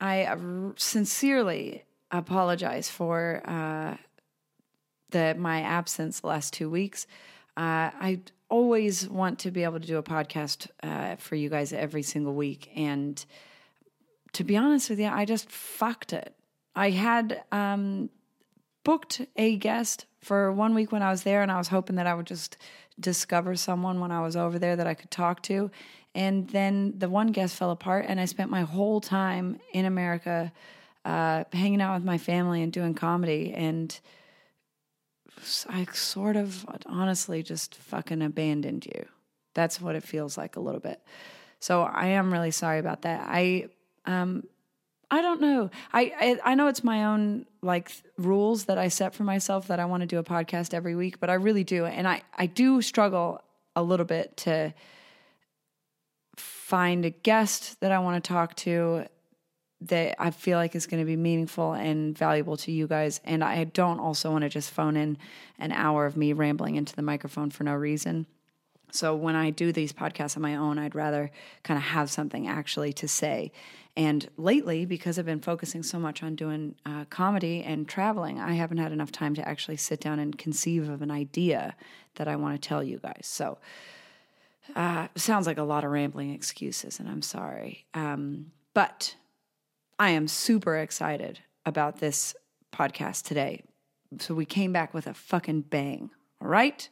I uh, sincerely apologize for uh, the my absence the last two weeks. Uh, I always want to be able to do a podcast uh, for you guys every single week, and to be honest with you, I just fucked it. I had um, booked a guest for one week when I was there, and I was hoping that I would just discover someone when I was over there that I could talk to. And then the one guest fell apart, and I spent my whole time in America uh, hanging out with my family and doing comedy. And I sort of honestly just fucking abandoned you. That's what it feels like a little bit. So I am really sorry about that. I um I don't know. I, I, I know it's my own like rules that I set for myself that I want to do a podcast every week, but I really do, and I I do struggle a little bit to find a guest that I want to talk to that I feel like is going to be meaningful and valuable to you guys. And I don't also want to just phone in an hour of me rambling into the microphone for no reason. So when I do these podcasts on my own, I'd rather kind of have something actually to say. And lately, because I've been focusing so much on doing uh, comedy and traveling, I haven't had enough time to actually sit down and conceive of an idea that I want to tell you guys. So, uh, sounds like a lot of rambling excuses, and I'm sorry. Um, but I am super excited about this podcast today. So we came back with a fucking bang. All right.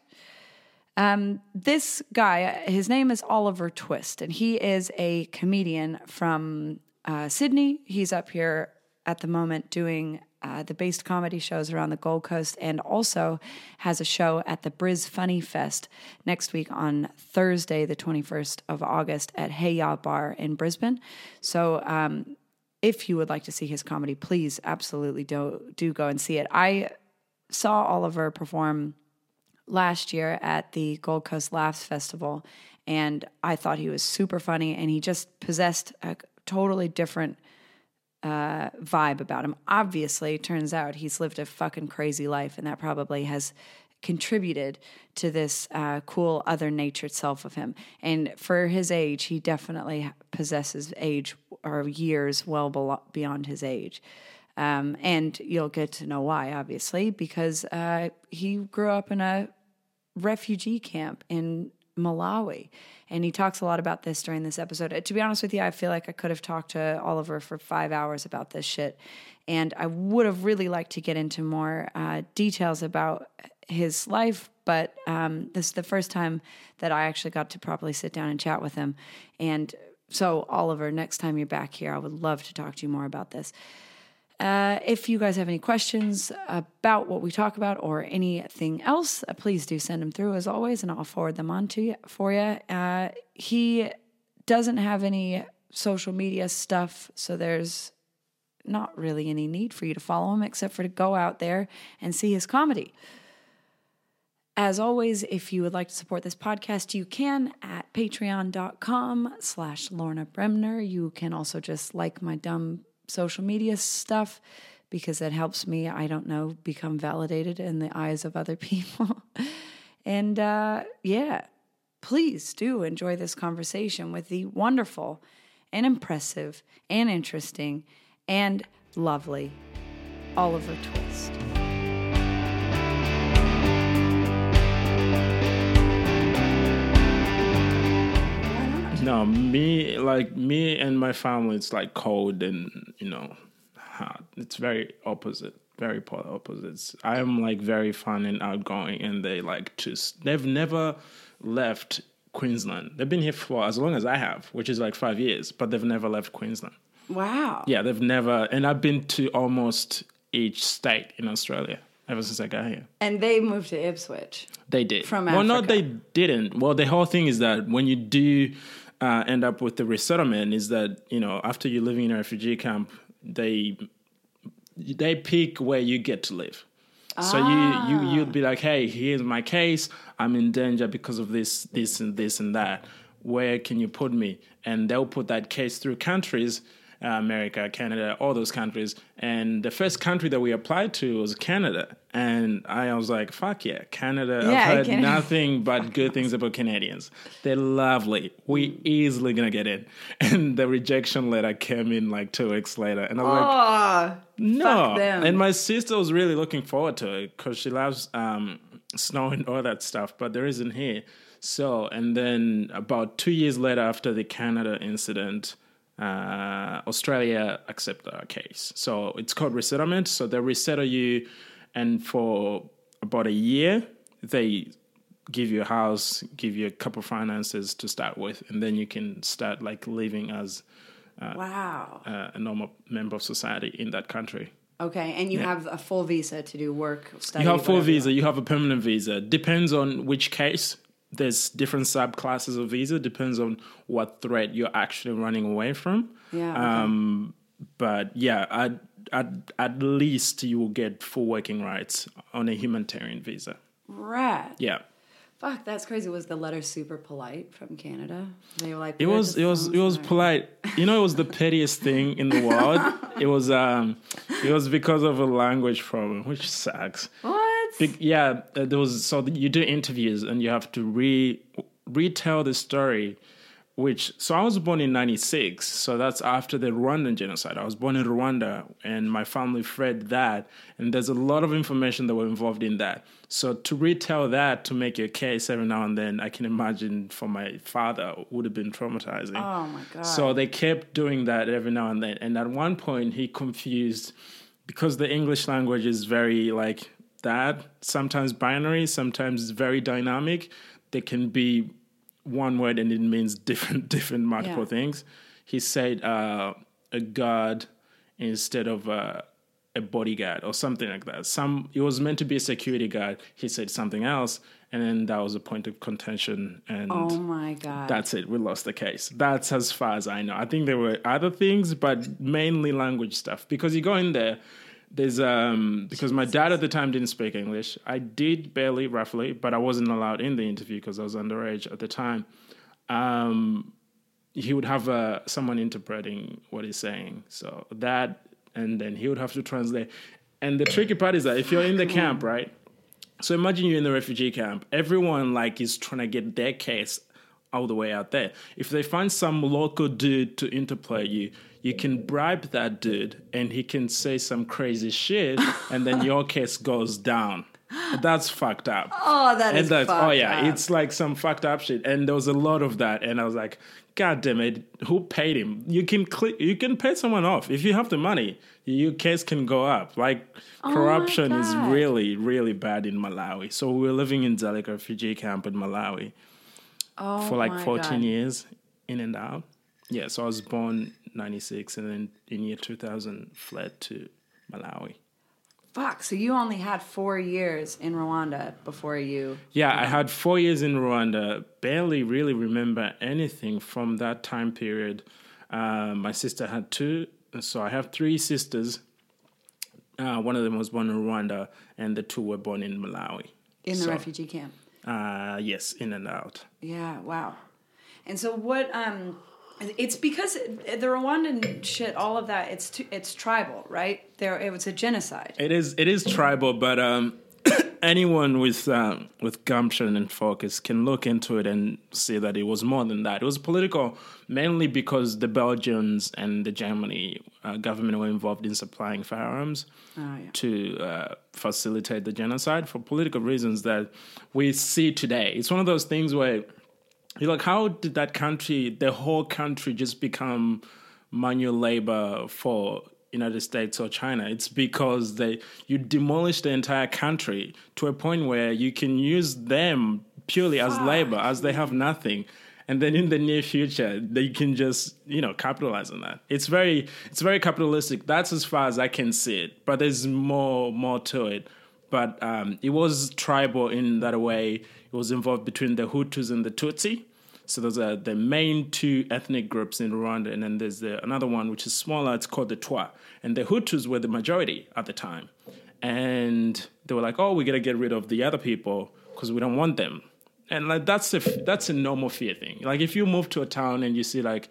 Um, this guy, his name is Oliver Twist, and he is a comedian from uh, Sydney. He's up here at the moment doing uh, the based comedy shows around the Gold Coast and also has a show at the Bris Funny Fest next week on Thursday, the 21st of August at Heya Bar in Brisbane. So, um, if you would like to see his comedy, please absolutely do do go and see it. I saw Oliver perform last year at the Gold Coast Laughs Festival, and I thought he was super funny, and he just possessed a totally different uh, vibe about him. Obviously, turns out he's lived a fucking crazy life, and that probably has contributed to this uh, cool other natured self of him. And for his age, he definitely possesses age or years well beyond his age. Um, and you'll get to know why, obviously, because uh, he grew up in a refugee camp in Malawi. And he talks a lot about this during this episode. Uh, to be honest with you, I feel like I could have talked to Oliver for five hours about this shit. And I would have really liked to get into more uh, details about his life, but um, this is the first time that I actually got to properly sit down and chat with him. And so, Oliver, next time you're back here, I would love to talk to you more about this. Uh, if you guys have any questions about what we talk about or anything else, uh, please do send them through as always, and I'll forward them on to you for you. Uh, he doesn't have any social media stuff, so there's not really any need for you to follow him except for to go out there and see his comedy. As always, if you would like to support this podcast, you can at patreon.com slash Lorna Bremner. You can also just like my dumb social media stuff because that helps me, I don't know, become validated in the eyes of other people. and uh, yeah, please do enjoy this conversation with the wonderful and impressive and interesting and lovely Oliver Twist. No, me like me and my family, it's like cold and you know hard. It's very opposite, very polar opposites. I am like very fun and outgoing, and they like just they've never left Queensland. They've been here for as long as I have, which is like five years, but they've never left Queensland. Wow. Yeah, they've never, and I've been to almost each state in Australia ever since I got here. And they moved to Ipswich. They did. From Well, no, they didn't. Well, the whole thing is that when you do uh, end up with the resettlement, is that you know after you're living in a refugee camp, they they pick where you get to live. So you you you'd be like, hey, here's my case. I'm in danger because of this, this, and this and that. Where can you put me? And they'll put that case through countries, uh, America, Canada, all those countries. And the first country that we applied to was Canada. And I was like, fuck yeah, Canada. Yeah, I've heard Canada. nothing but good things about Canadians. They're lovely. We easily gonna get in. And the rejection letter came in like two weeks later. And I was like, Oh, no. fuck them. And my sister was really looking forward to it because she loves um, snow and all that stuff, but there isn't here. So, and then about two years later, after the Canada incident, uh, Australia accepted our case. So it's called resettlement. So they resettle you, and for about a year, they give you a house, give you a couple finances to start with, and then you can start like living as wow. uh, a normal member of society in that country. Okay, and you have a full visa to do work, study. You have full whatever visa, you have a permanent visa. Depends on which case. There's different subclasses of visa. Depends on what threat you're actually running away from. Yeah, okay. Um, but yeah, at, at at least you will get full working rights on a humanitarian visa. Right. Yeah. Fuck, that's crazy. Was the letter super polite from Canada? They were like, It was it was it was polite. You know, it was the pettiest thing in the world. it was um, it was because of a language problem, which sucks. What? Big, yeah, uh, there was so you do interviews and you have to re retell the story. Which so I was born in '96, so that's after the Rwandan genocide. I was born in Rwanda, and my family fled that. And there's a lot of information that were involved in that. So to retell that to make your case every now and then, I can imagine for my father would have been traumatizing. Oh my god. So they kept doing that every now and then. And at one point, he confused because the English language is very like that, sometimes binary, sometimes it's very dynamic. There can be one word and it means different, different multiple Yeah. things. He said uh, a guard instead of uh, a bodyguard or something like that. Some it was meant to be a security guard. He said something else, and then that was a point of contention. And oh my god. that's it. We lost the case. That's as far as I know. I think there were other things, but mainly language stuff. Because you go in there, there's um because my dad at the time didn't speak English. I did barely, roughly, but I wasn't allowed in the interview because I was underage at the time. Um, he would have uh, someone interpreting what he's saying. So that, and then he would have to translate. And the tricky part is that if you're in the camp, right? So imagine you're in the refugee camp. Everyone like is trying to get their case all the way out there. If they find some local dude to interplay you, you can bribe that dude and he can say some crazy shit and then your case goes down. That's fucked up. oh, that and is that's oh yeah, up. it's like some fucked up shit. And there was a lot of that. And I was like, God damn it, who paid him? You can cl- you can pay someone off. If you have the money, your case can go up. Like Oh corruption is really, really bad in Malawi. So we were living in Dzaleka refugee camp in Malawi oh for like 14 God. years, in and out. Yeah, so I was born 96 and then in year 2000 fled to Malawi. Fuck. So you only had four years in Rwanda before you. Yeah, I had four years in Rwanda. Barely really remember anything from that time period. Uh, my sister had two, so I have three sisters. Uh, one of them was born in Rwanda, and the two were born in Malawi. in the So, refugee camp. Uh, yes, in and out. Yeah, wow. And so what um it's because the Rwandan shit all of that it's t- it's tribal, right? There it was a genocide. It is it is tribal, but um, anyone with um, with gumption and focus can look into it and see that it was more than that. It was political, mainly because the Belgians and the Germany uh, government were involved in supplying firearms Oh, yeah. to uh, facilitate the genocide for political reasons that we see today. It's one of those things where you're like, how did that country, the whole country, just become manual labor for United States or China? It's because they you demolish the entire country to a point where you can use them purely as labor, as they have nothing. And then in the near future, they can just you know capitalize on that. It's very it's very capitalistic. That's as far as I can see it. But there's more more to it but um, it was tribal in that way. It was involved between the Hutus and the Tutsi. So those are the main two ethnic groups in Rwanda, and then there's the, another one which is smaller. It's called the Twa, and the Hutus were the majority at the time, and they were like, "Oh, we gotta get rid of the other people because we don't want them." And like that's a that's a normal fear thing. Like if you move to a town and you see like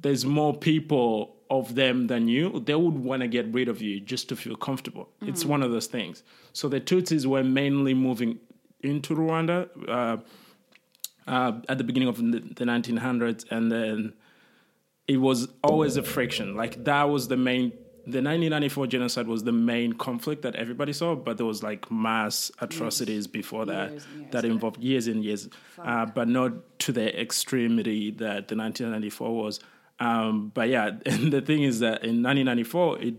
there's more people of them than you, they would want to get rid of you just to feel comfortable. Mm. It's one of those things. So the Tutsis were mainly moving into Rwanda uh, uh, at the beginning of the, the 1900s, and then it was always a friction. Like that was the main. The 1994 genocide was the main conflict that everybody saw, but there was like mass atrocities years. before that years years, that involved years and years, uh, but not to the extremity that the 1994 was. Um, but yeah, and the thing is that in 1994, it,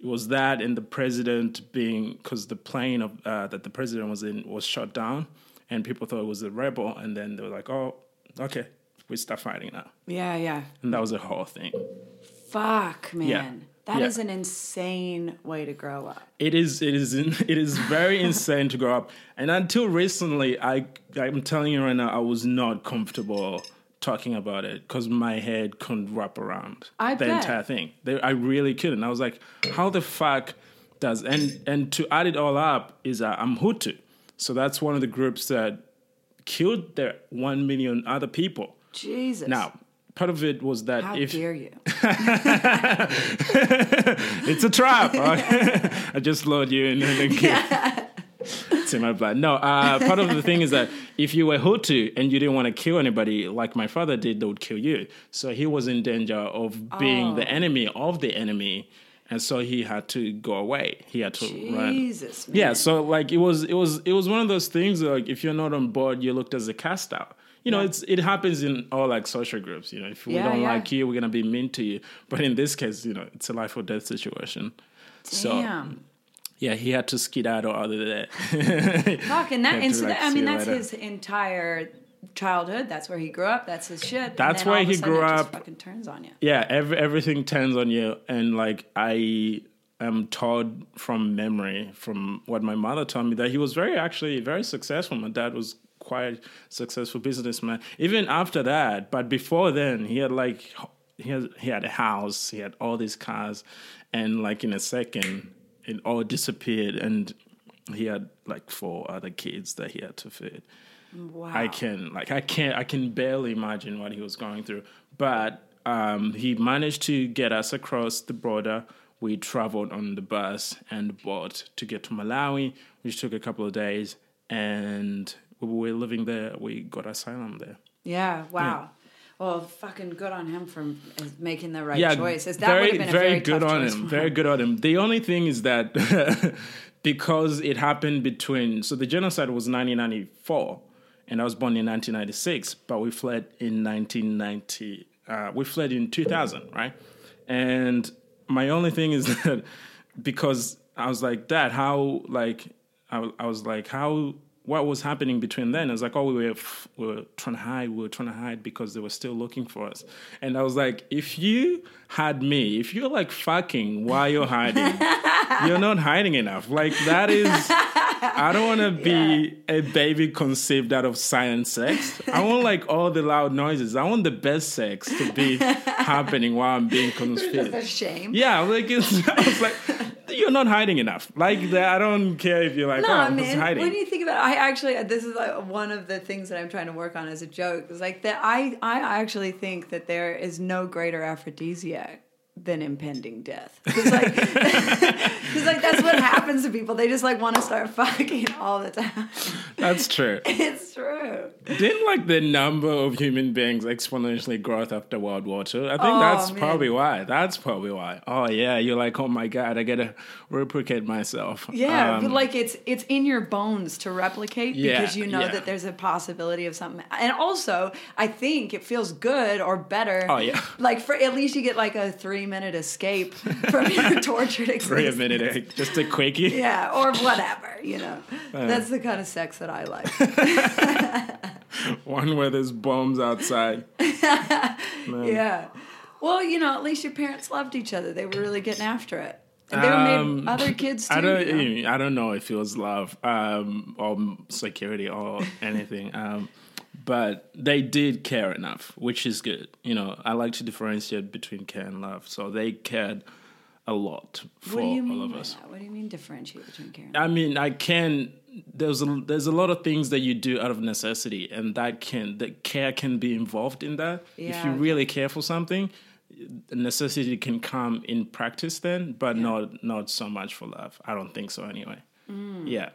it was that and the president being because the plane of uh, that the president was in was shot down, and people thought it was a rebel, and then they were like, "Oh, okay, we start fighting now." Yeah, yeah. And that was a whole thing. Fuck, man. Yeah. That yeah. is an insane way to grow up. It is. It is. It is very insane to grow up. And until recently, I I'm telling you right now, I was not comfortable talking about it because my head couldn't wrap around I the bet. entire thing. They, I really couldn't. I was like, how the fuck does and and to add it all up is uh, I'm Hutu, so that's one of the groups that killed their one million other people. Jesus. Now, part of it was that How if dare you? it's a trap. I just load you in and then kill it's in my blood. No, uh, part of the thing is that if you were Hutu and you didn't want to kill anybody like my father did, they would kill you. So he was in danger of being oh. the enemy of the enemy. And so he had to go away. He had to Jesus, run. Man. Yeah, so like it was it was it was one of those things like if you're not on board, you're looked as a cast out you know, yeah. it's it happens in all like social groups. You know, if we yeah, don't yeah. like you, we're gonna be mean to you. But in this case, you know, it's a life or death situation. Damn. So yeah, he had to skedaddle out of there. Fuck, and that, and so like, I mean, that's later. his entire childhood. That's where he grew up. That's his shit. That's where he grew up. fucking turns on you. Yeah, every, everything turns on you, and like I am taught from memory, from what my mother told me, that he was very actually very successful. My dad was quite successful businessman. Even after that, but before then, he had like he had he had a house, he had all these cars, and like in a second it all disappeared and he had like four other kids that he had to feed. Wow. I can like I can't I can barely imagine what he was going through. But um, he managed to get us across the border. We traveled on the bus and boat to get to Malawi, which took a couple of days. And we were living there. We got asylum there. Yeah. Wow. Yeah. Well, fucking good on him for making the right yeah, choice. That very, would have been very, very good on him. Very good on him. The only thing is that because it happened between so the genocide was 1994, and I was born in 1996, but we fled in 1990. Uh, we fled in 2000, right? And my only thing is that because I was like, Dad, how like I, I was like, how what was happening between then. It's like, oh, we were, we were trying to hide. We were trying to hide because they were still looking for us. And I was like, if you had me, if you're like fucking while you're hiding, you're not hiding enough. Like that is, I don't want to be yeah. a baby conceived out of silent sex. I want like all the loud noises. I want the best sex to be happening while I'm being conceived. a shame. Yeah, like it's, I was like, you're not hiding enough. Like that, I don't care if you're like, no, oh, I'm hiding. When you think about, it, I actually uh, this is like one of the things that I'm trying to work on as a joke. Is like that I I actually think that there is no greater aphrodisiac than impending death. Because like, cause like that's what happens to people. They just like want to start fucking all the time. That's true. It's true. Didn't like the number of human beings exponentially growth after World War II? I think oh, that's man. probably why. That's probably why. Oh yeah, you're like, oh my god, I gotta replicate myself. Yeah, um, but like it's it's in your bones to replicate yeah, because you know yeah. that there's a possibility of something. And also, I think it feels good or better. Oh yeah. Like for at least you get like a three minute escape from your tortured existence. Three a minute, just a quickie. Yeah, or whatever. You know, uh, that's the kind of sex that I like. One where there's bombs outside. yeah. Well, you know, at least your parents loved each other. They were really getting after it. And they um, made other kids too. I don't. You know? I don't know if it was love um, or security or anything. Um, but they did care enough, which is good. You know, I like to differentiate between care and love. So they cared a lot for what do you mean all of us. that? What do you mean differentiate between care and I mean, I can. There's a there's a lot of things that you do out of necessity, and that can that care can be involved in that. If you okay. really care for something, necessity can come in practice then, but not not so much for love. I don't think so anyway. Mm. Yeah,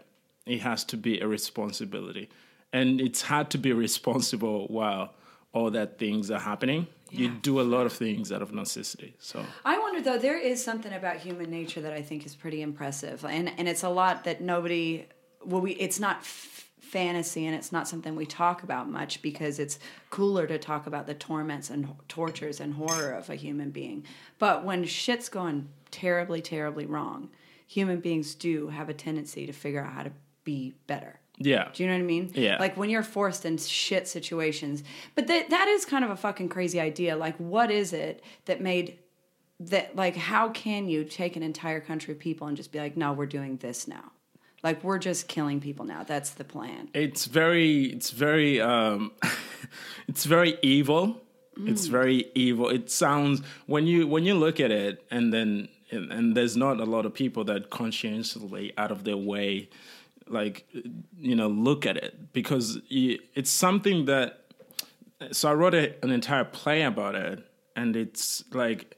it has to be a responsibility, and it's hard to be responsible while all that things are happening. You do a lot of things out of necessity. So I wonder though, there is something about human nature that I think is pretty impressive, and and it's a lot that nobody. Well, we it's not f- fantasy, and it's not something we talk about much because it's cooler to talk about the torments and tortures and horror of a human being. But when shit's going terribly, terribly wrong, human beings do have a tendency to figure out how to be better. Yeah, Do you know what I mean? Yeah. Like when you're forced in shit situations. But that that is kind of a fucking crazy idea. Like what is it that made that like how can you take an entire country of people and just be like, no, we're doing this now. Like we're just killing people now. That's the plan. it's very it's very um it's very evil it's very evil it sounds when you when you look at it and then and, and there's not a lot of people that conscientiously out of their way like you know look at it because it's something that so i wrote a, an entire play about it and it's like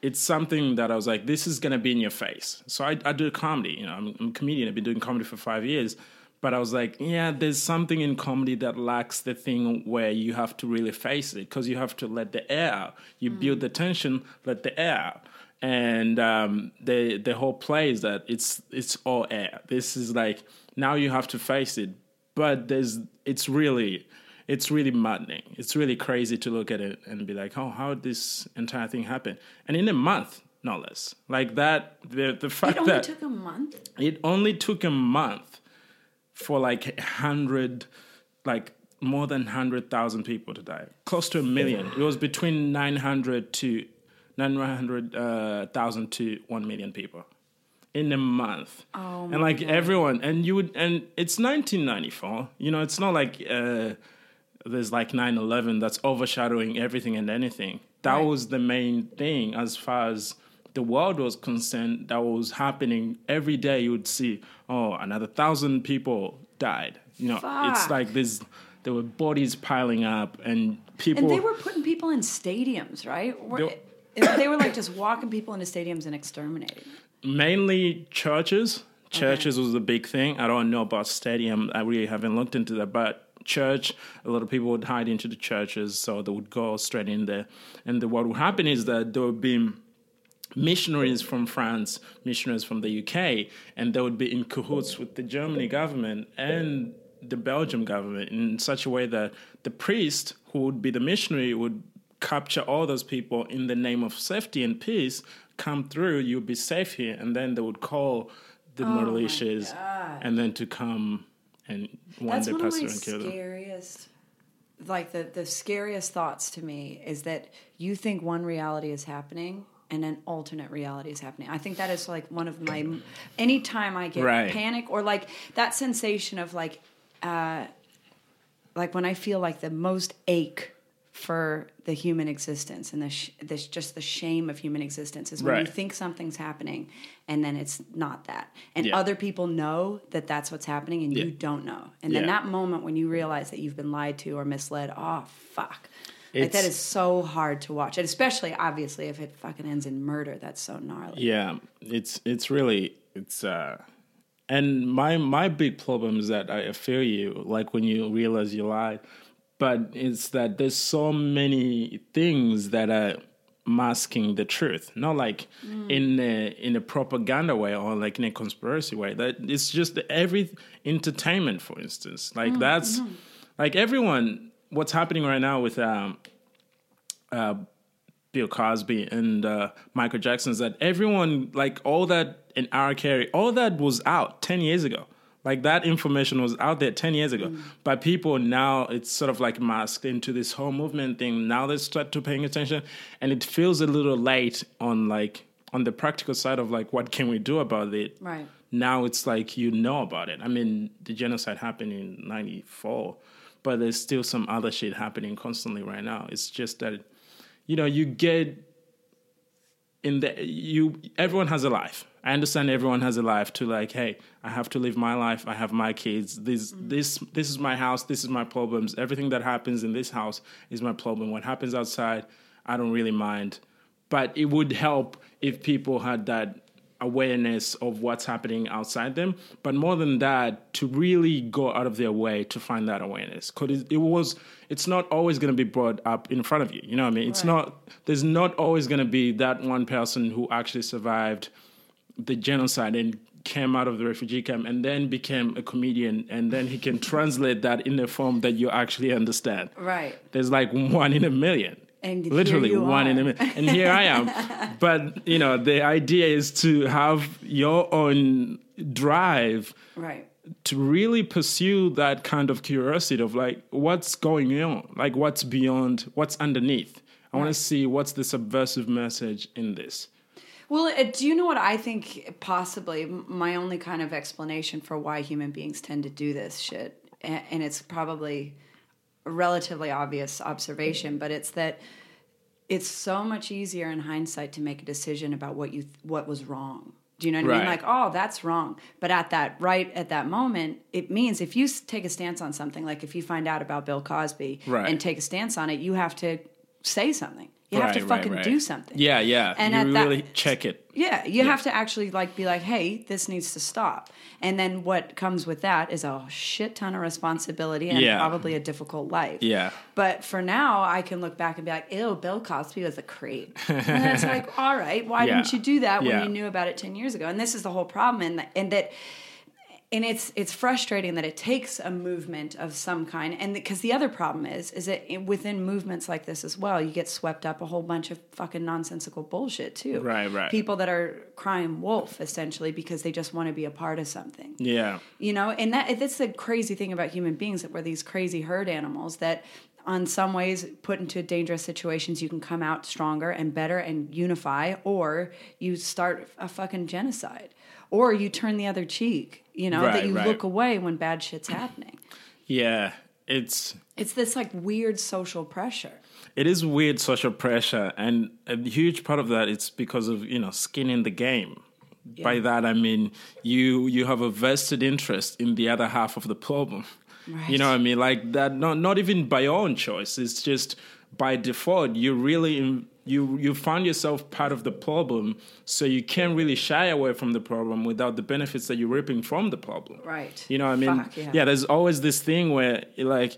it's something that I was like, this is gonna be in your face. So I, I do comedy, you know, I'm, I'm a comedian. I've been doing comedy for five years, but I was like, yeah, there's something in comedy that lacks the thing where you have to really face it because you have to let the air out. You build mm. the tension, let the air out. And um, the the whole play is that it's it's all air. This is like now you have to face it, but there's it's really it's really maddening. It's really crazy to look at it and be like, oh, how did this entire thing happen? And in a month, no less. Like that, the the fact It only that took a month. it only took a month for like a hundred, like more than hundred thousand people to die, close to a million. It was between nine hundred to nine hundred uh, to one million people in a month. Oh and like everyone, and you would, and it's 1994. You know, it's not like uh, there's like 9/11 that's overshadowing everything and anything. That Right. was the main thing as far as the world was concerned. That was happening every day. You would see, oh, another thousand people died. You know, it's like this. There were bodies piling up, and people. And they were putting people in stadiums, right? Were, They- were like just walking people into stadiums and exterminating. mainly churches. Churches was a big thing. I don't know about stadium. I really haven't looked into that, but church, a lot of people would hide into the churches, so they would go straight in there. And the, what would happen is that there would be missionaries from France, missionaries from the UK, and they would be in cahoots with the Germany government and the Belgium government in such a way that the priest, who would be the missionary, would capture all those people in the name of safety and peace. Come through, you'll be safe here, and then they would call the militias, and then to come and one That's day one of my and kill them. scariest. Like the the scariest thoughts to me is that you think one reality is happening and an alternate reality is happening. I think that is like one of my. Anytime I get Right. panic or like that sensation of like, uh, like when I feel like the most ache for the human existence and the sh- this just the shame of human existence is when you think something's happening and then it's not that. And Yeah. other people know that that's what's happening and you don't know. And then Yeah. that moment when you realize that you've been lied to or misled oh fuck. Like that is so hard to watch. And especially obviously if it fucking ends in murder that's so gnarly. Yeah, it's it's really it's uh and my my big problem is that I feel you. Like when you realize you lied, but it's that there's so many things that are masking the truth, not like in a, in a propaganda way or like in a conspiracy way. That it's just every entertainment, for instance, like that's like everyone. What's happening right now with um uh, Bill Cosby and uh, Michael Jackson is that everyone, like all that in R. Kelly, all that was out 10 years ago. Like that information was out there 10 years ago. Mm. But people now, it's sort of like masked into this whole movement thing. Now they start to paying attention and it feels a little late on like, on the practical side of like, what can we do about it? Right. Now it's like you know about it. I mean, the genocide happened in 94, but there's still some other shit happening constantly right now. It's just that, you know, you get in the you everyone has a life. I understand everyone has a life to like, hey, I have to live my life. I have my kids. This mm-hmm. this this is my house. This is my problems. Everything that happens in this house is my problem. What happens outside, I don't really mind. But it would help if people had that awareness of what's happening outside them but more than that to really go out of their way to find that awareness because it, it, was it's not always going to be brought up in front of you you know what i mean it's not there's not always going to be that one person who actually survived the genocide and came out of the refugee camp and then became a comedian and then he can translate that in a form that you actually understand. Right. There's like one in a million. And literally one are. in a minute and here i am. But you know the idea is to have your own drive right. to really pursue that kind of curiosity of like what's going on? Like what's beyond what's underneath? I right. want to see what's the subversive message in this well, uh, do you know what I think possibly my only kind of explanation for why human beings tend to do this shit, and it's probably a relatively obvious observation, but it's that it's so much easier in hindsight to make a decision about what you what was wrong. Do you know what right. I mean? Like, oh, that's wrong. But at that right at that moment, it means if you take a stance on something, like if you find out about Bill Cosby right. and take a stance on it, you have to say something. You have to fucking right, do something. Yeah, yeah. And you really that, check it. Yeah, you yeah. have to actually like be like, hey, this needs to stop. And then what comes with that is a shit ton of responsibility and yeah. probably a difficult life. Yeah. But for now, I can look back and be like, ew, Bill Cosby was a creep. and it's like, all right, why yeah. didn't you do that when you knew about it ten years ago? And this is the whole problem, and and that and it's it's frustrating that it takes a movement of some kind. And because the, the, other problem is is that within movements like this as well you get swept up a whole bunch of fucking nonsensical bullshit too. Right right. People that are crying wolf essentially because they just want to be a part of something. Yeah. You know and that that's the crazy thing about human beings that we're these crazy herd animals that on some ways put into dangerous situations you can come out stronger and better and unify or you start a fucking genocide or you turn the other cheek you know, right, that you right. look away when bad shit's happening. Yeah, it's it's this like weird social pressure. It is weird social pressure, and a huge part of that it's because of you know skin in the game. Yeah. By that I mean you you have a vested interest in the other half of the problem. Right. You know what I mean? Like that, not not even by your own choice. It's just by default. you're really you you find yourself part of the problem so you can't really shy away from the problem without the benefits that you're reaping from the problem right you know i mean Fuck, yeah. yeah there's always this thing where like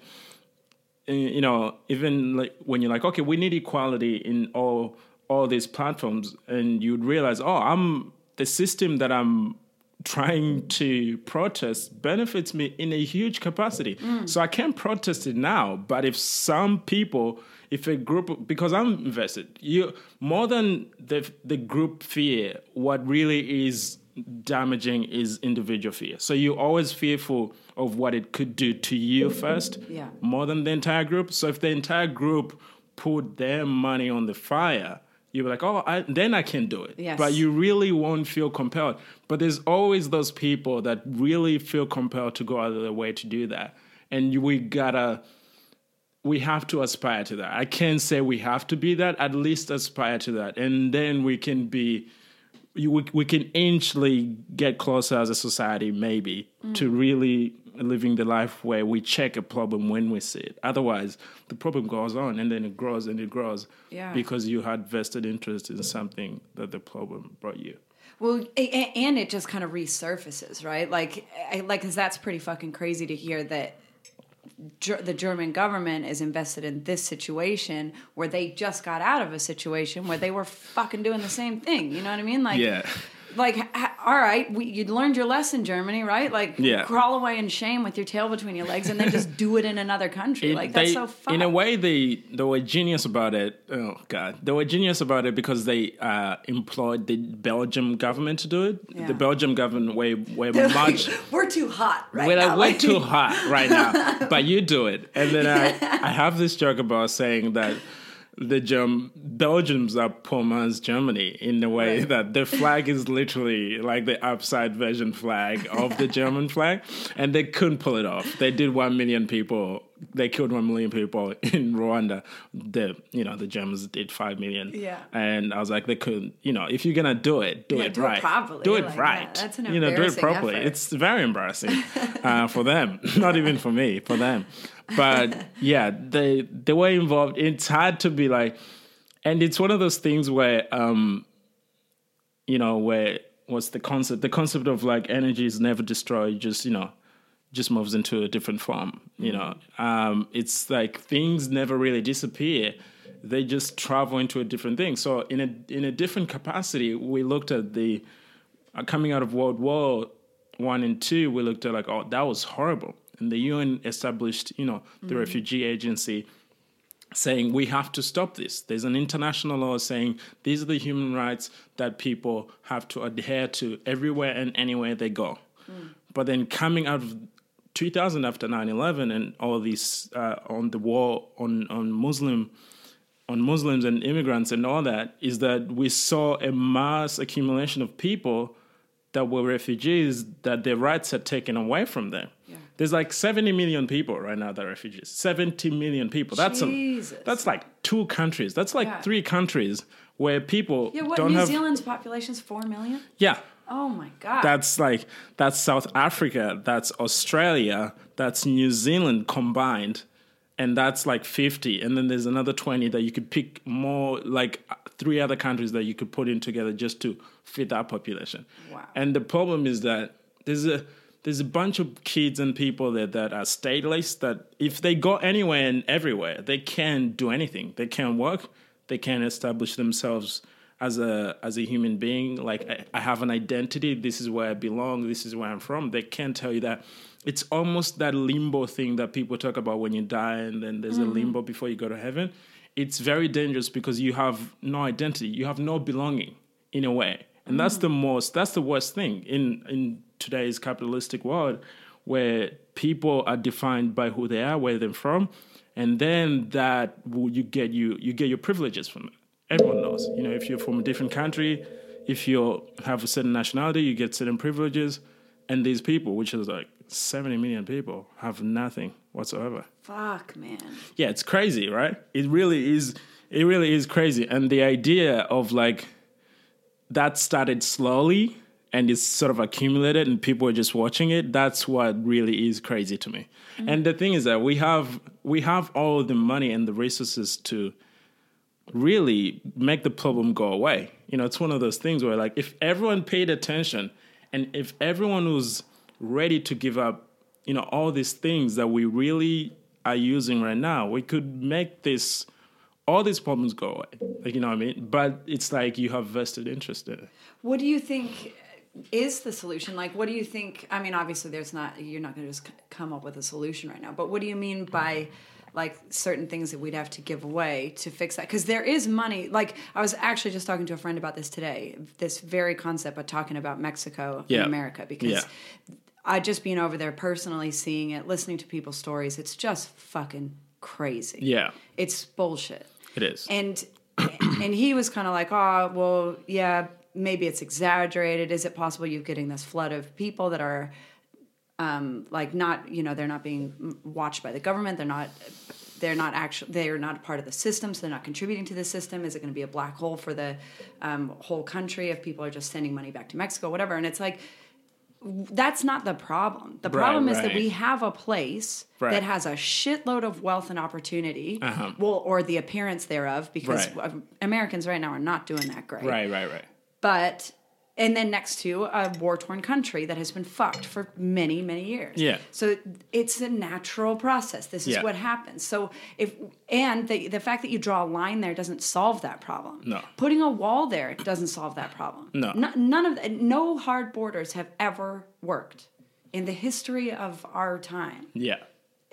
eh, you know even like when you're like okay we need equality in all all these platforms and you'd realize oh i'm the system that i'm trying to protest benefits me in a huge capacity mm. so i can't protest it now but if some people if a group because I'm invested, you more than the the group fear, what really is damaging is individual fear. So you're always fearful of what it could do to you first, yeah. more than the entire group. So if the entire group put their money on the fire, you're like, oh, I, then I can do it. Yes. But you really won't feel compelled. But there's always those people that really feel compelled to go out of their way to do that. And we gotta we have to aspire to that. I can't say we have to be that, at least aspire to that. And then we can be, we, we can inchly get closer as a society, maybe, mm. to really living the life where we check a problem when we see it. Otherwise, the problem goes on and then it grows and it grows yeah. because you had vested interest in something that the problem brought you. Well, and it just kind of resurfaces, right? Like, like, cause that's pretty fucking crazy to hear that the German government is invested in this situation where they just got out of a situation where they were fucking doing the same thing. You know what I mean? Like, yeah like all right we, you learned your lesson germany right? Like yeah. crawl away in shame with your tail between your legs and then just do it in another country. It, like that's they, so fun in a way they they were genius about it. Oh god. They were genius about it because they uh, employed the belgium government to do it. Yeah. the belgium government way way They're much like, we're too hot right we're now. way too hot right now. But you do it. And then I, I have this joke about saying that the Germ- Belgians are poor man's Germany in the way right. that the flag is literally like the upside version flag of the German flag, and they couldn't pull it off. They did one million people they killed one million people in Rwanda. The you know the Germans did five million. Yeah. And I was like, they couldn't. you know if you're gonna do it, do Yeah, it do it right, properly, do it like, right. that's an you know, do it properly. effort. It's very embarrassing uh, for them, not even for me, for them. But yeah, they they were involved. It's hard to be like, and it's one of those things where um, you know, where what's the concept? The concept of like energy is never destroyed, just, you know, just moves into a different form, you know. Um, it's like things never really disappear. They just travel into a different thing. So in a in a different capacity, we looked at the uh, coming out of World War One and Two, we looked at like, oh, that was horrible. And the UN established, you know, the refugee agency saying we have to stop this. There's an international law saying these are the human rights that people have to adhere to everywhere and anywhere they go. But then coming out of 2000 after 9/11 and all these uh, on the war on on Muslim on Muslims and immigrants and all that is that we saw a mass accumulation of people that were refugees that their rights had taken away from them. There's like 70 million people right now that are refugees. 70 million people. That's a, that's like two countries. That's like Yeah. three countries where people Yeah, what New have Zealand's is four million? Yeah. Oh my god. That's like that's South Africa, that's Australia, that's New Zealand combined, and that's like fifty. And then there's another twenty that you could pick more like three other countries that you could put in together just to fit that population. Wow. And the problem is that there's a there's a bunch of kids and people that, that are stateless that if they go anywhere and everywhere, they can't do anything. They can't work. They can't establish themselves as a as a human being. Like I, I have an identity. This is where I belong. This is where I'm from. They can't tell you that. It's almost that limbo thing that people talk about when you die and then there's a mm-hmm. limbo before you go to heaven. It's very dangerous because you have no identity. You have no belonging in a way. And that's mm. the most that's the worst thing in in today's capitalistic world where people are defined by who they are, where they're from, and then that will you get you you get your privileges from it. Everyone knows. You know, if you're from a different country, if you have a certain nationality, you get certain privileges. And these people, which is like 70 million people, have nothing whatsoever Fuck, man. yeah, it's crazy, right? It really is. It really is crazy. And the idea of like that started slowly and it's sort of accumulated and people are just watching it. That's what really is crazy to me. Mm-hmm. And the thing is that we have we have all the money and the resources to really make the problem go away. You know, it's one of those things where like if everyone paid attention and if everyone was ready to give up, you know, all these things that we really are using right now, we could make this all these problems go away. Like you know what I mean? But it's like you have vested interest in it. What do you think is the solution? Like, what do you think? I mean, obviously, there's not, you're not going to just come up with a solution right now, but what do you mean by like certain things that we'd have to give away to fix that? Because there is money. Like, I was actually just talking to a friend about this today, this very concept of talking about Mexico Yeah. and America, because Yeah. I just being over there personally seeing it, listening to people's stories, it's just fucking crazy. Yeah, It's bullshit it is. and and he was kind of like oh well yeah maybe it's exaggerated is it possible you're getting this flood of people that are um, like not you know they're not being watched by the government they're not they're not actually they're not a part of the system so they're not contributing to the system is it going to be a black hole for the um, whole country if people are just sending money back to mexico whatever and it's like that's not the problem the Right, problem is that we have a place Right. that has a shitload of wealth and opportunity Uh-huh. well or the appearance thereof because Right. americans right now are not doing that great right, right, right. But and then next to a war torn country that has been fucked for many many years Yeah. so it's a natural process this is Yeah. what happens so if and the the fact that you draw a line there doesn't solve that problem No. putting a wall there doesn't solve that problem No. N- none of the, no hard borders have ever worked in the history of our time Yeah.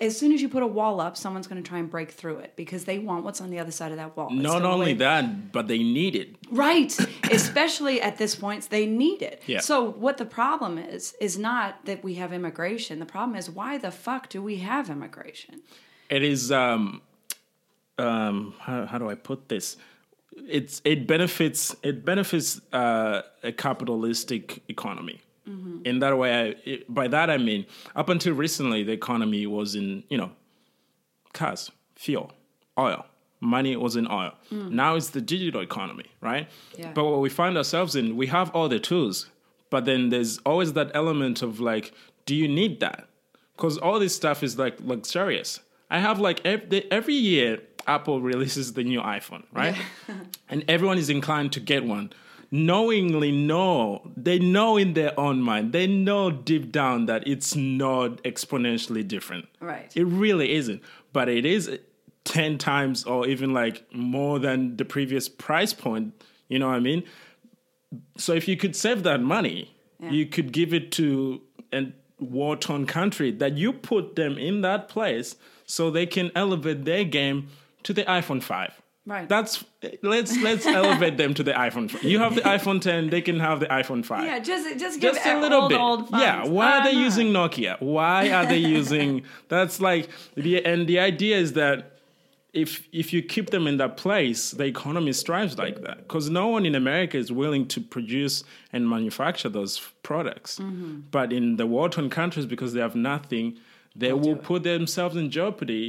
As soon as you put a wall up, someone's going to try and break through it because they want what's on the other side of that wall. It's Not only way- that, but they need it. right? Especially at this point, they need it. Yeah. So what the problem is is not that we have immigration. The problem is why the fuck do we have immigration? it is um um how, how do i put this it's it benefits it benefits uh, a capitalistic economy Mm-hmm. in that way I, it, by that i mean up until recently the economy was in you know cars, fuel, oil. Money was in oil. Mm. Now it's the digital economy, right? Yeah. But what we find ourselves in, we have all the tools, but then there's always that element of like, do you need that? Because all this stuff is like luxurious. I have like every, every year, Apple releases the new iPhone, right? and everyone is inclined to get one. Knowingly know, they know in their own mind, they know deep down that it's not exponentially different. Right. It really isn't. But it is 10 times or even like more than the previous price point. You know what I mean? So if you could save that money, Yeah. you could give it to a war torn country that you put them in that place so they can elevate their game to the iPhone 5. Right. That's let's let's elevate them to the iPhone. 5. You have the iPhone 10, they can have the iPhone 5 Yeah, just just give just a little old, bit. Old phones. yeah, why are they Uh-huh. using Nokia? Why are they using? That's like the and the idea is that if if you keep them in that place, the economy strives like that because no one in America is willing to produce and manufacture those products. Mm-hmm. But in the war-torn countries, because they have nothing, they will put themselves in jeopardy.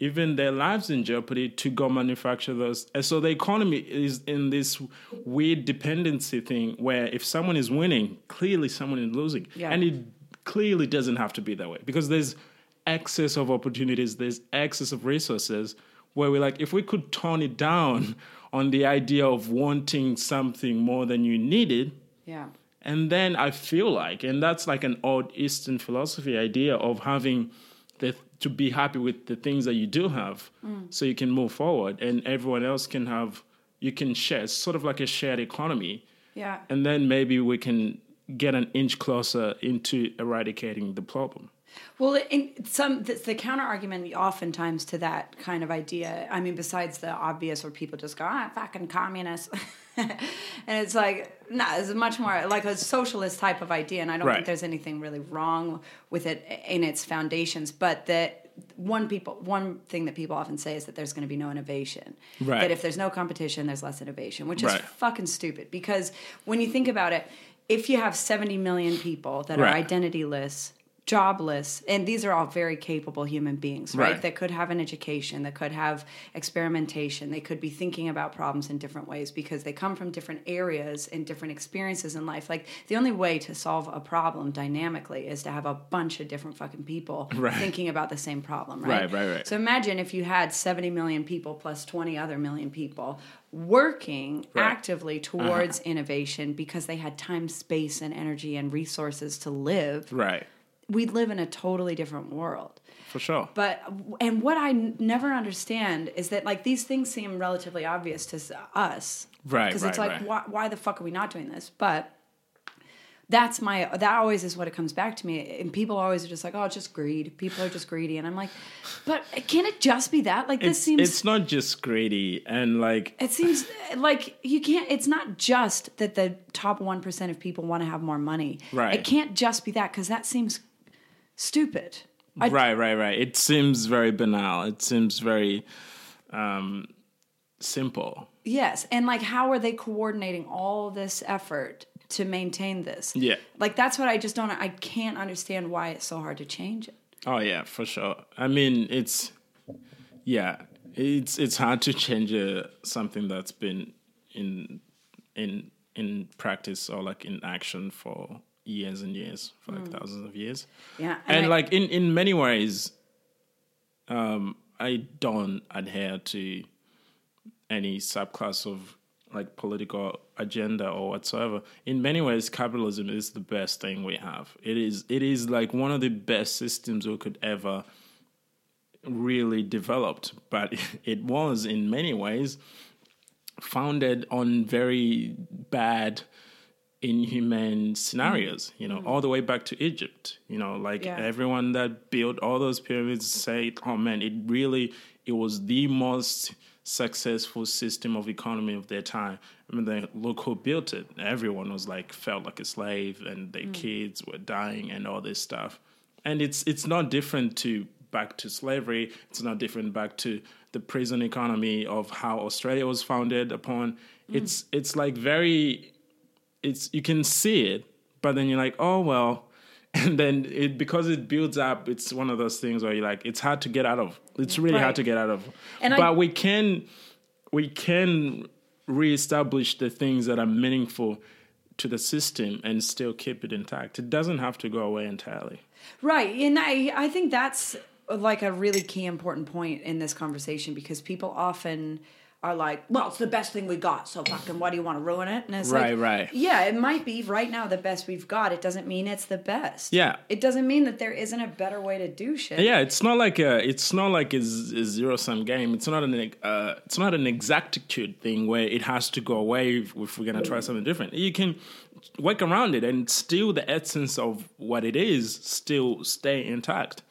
Even their lives in jeopardy to go manufacture those. And so the economy is in this weird dependency thing where if someone is winning, clearly someone is losing. Yeah. And it clearly doesn't have to be that way because there's excess of opportunities, there's excess of resources where we're like, if we could tone it down on the idea of wanting something more than you needed, Yeah. and then I feel like, and that's like an old Eastern philosophy idea of having to be happy with the things that you do have, mm. so you can move forward, and everyone else can have you can share. It's sort of like a shared economy, Yeah. and then maybe we can get an inch closer into eradicating the problem. Well, in some the, the counter argument oftentimes to that kind of idea. I mean, besides the obvious where people just go, "Ah, fucking communist," and it's like, no, it's much more like a socialist type of idea, and I don't Right. think there's anything really wrong with it in its foundations. But that one people one thing that people often say is that there's going to be no innovation. Right. That if there's no competition, there's less innovation, which is Right. fucking stupid. Because when you think about it, if you have 70 million people that are Right. identityless, jobless, and these are all very capable human beings, right? Right. That could have an education, that could have experimentation, they could be thinking about problems in different ways because they come from different areas and different experiences in life. Like the only way to solve a problem dynamically is to have a bunch of different fucking people Right. thinking about the same problem, right? Right, right, right. So imagine if you had 70 million people plus 20 other million people working Right. Uh-huh. actively towards innovation because they had time, space, and energy and resources to live, Right, we'd live in a totally different world. for sure. But and what I n- never understand is that like these things seem relatively obvious to us, Right, Because it's like right. why, why the fuck are we not doing this? But that's my that always is what it comes back to me. And people always are just like, oh, it's just greed. People are just greedy, and I'm like, but can it just be that? Like this It's, seems it's not just greedy and like it seems like you can't. It's not just that the top one percent of people want to have more money. Right. It can't just be that because that seems stupid. I, right, right, right. It seems very banal. It seems very um, simple. Yes, and like, how are they coordinating all this effort to maintain this? Yeah. Like that's what I just don't. I can't understand why it's so hard to change it. Oh yeah, for sure. I mean, it's yeah, it's it's hard to change uh, something that's been in in in practice or like in action for years and years, for like thousands of years. Yeah, and, I- like in in many ways, um, I don't adhere to any subclass of like political agenda or whatsoever. In many ways, capitalism is the best thing we have. It is it is like one of the best systems we could ever really developed, but it was in many ways founded on very bad inhumane scenarios mm-hmm. you know mm-hmm. all the way back to egypt you know like Yeah. everyone that built all those pyramids say oh man it really it was the most successful system of economy of their time. I mean they look who built it. Everyone was like felt like a slave and their mm. kids were dying and all this stuff. And it's it's not different to back to slavery. It's not different back to the prison economy of how australia was founded upon. Mm. It's it's like very it's you can see it but then you're like oh well. And then it because it builds up it's one of those things where you're like it's hard to get out of. It's really Right. hard to get out of. And I- but we can we can reestablish the things that are meaningful to the system and still keep it intact. It doesn't have to go away entirely. Right. And I, I think that's like a really key important point in this conversation because people often are like, well, it's the best thing we got. So fucking, why do you want to ruin it? And it's Right, like, right. Yeah, it might be right now the best we've got. It doesn't mean it's the best. Yeah. It doesn't mean that there isn't a better way to do shit. yeah it's not like a it's not like a zero sum game it's not an uh, it's not an exactitude thing where it has to go away if, if we're gonna try something different you can work around it and still the essence of what it is still stay intact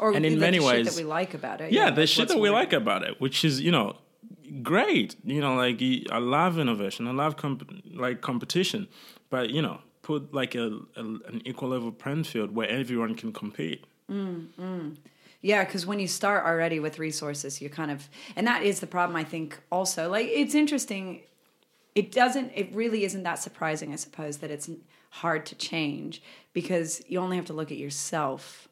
Or And in the many shit ways- that we like about it. yeah, Yeah, the shit that we more- like about it, which is you know great. You know, like I love innovation, I love comp- like competition, but you know, put like a, a an equal level playing field where everyone can compete. Mm, mm. Yeah, because when you start already with resources, you kind of, and that is the problem. I think also, like it's interesting. It doesn't. It really isn't that surprising, I suppose, that it's hard to change because you only have to look at yourself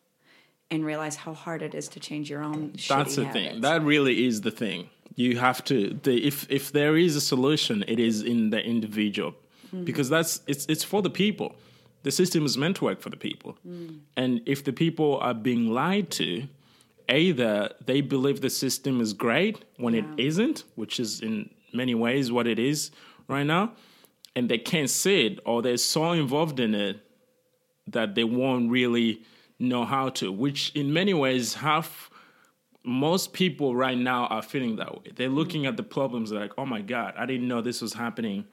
and realize how hard it is to change your own. That's the habits. thing. That really is the thing. You have to. The, if if there is a solution, it is in the individual, Mm-hmm. because that's it's it's for the people. The system is meant to work for the people, Mm. and if the people are being lied to, either they believe the system is great when it Yeah. isn't, which is in many ways what it is right now, and they can't see it, or they're so involved in it that they won't really know how to. Which in many ways half most people right now are feeling that way. They're looking at the problems like, oh my God, I didn't know this was happening.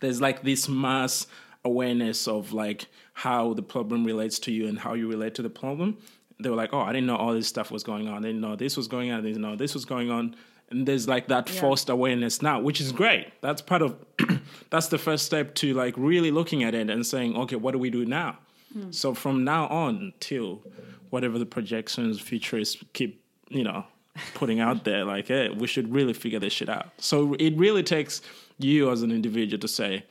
There's like this mass awareness of like how the problem relates to you and how you relate to the problem. They were like, oh, I didn't know all this stuff was going on. I didn't know this was going on. I didn't know this was going on. And there's like that forced awareness now, which is great. That's part of, that's the first step to like really looking at it and saying, okay, what do we do now? Hmm. So from now on till whatever the projections futurists keep, you know, putting out there, like, hey, we should really figure this shit out. So it really takes you as an individual to say,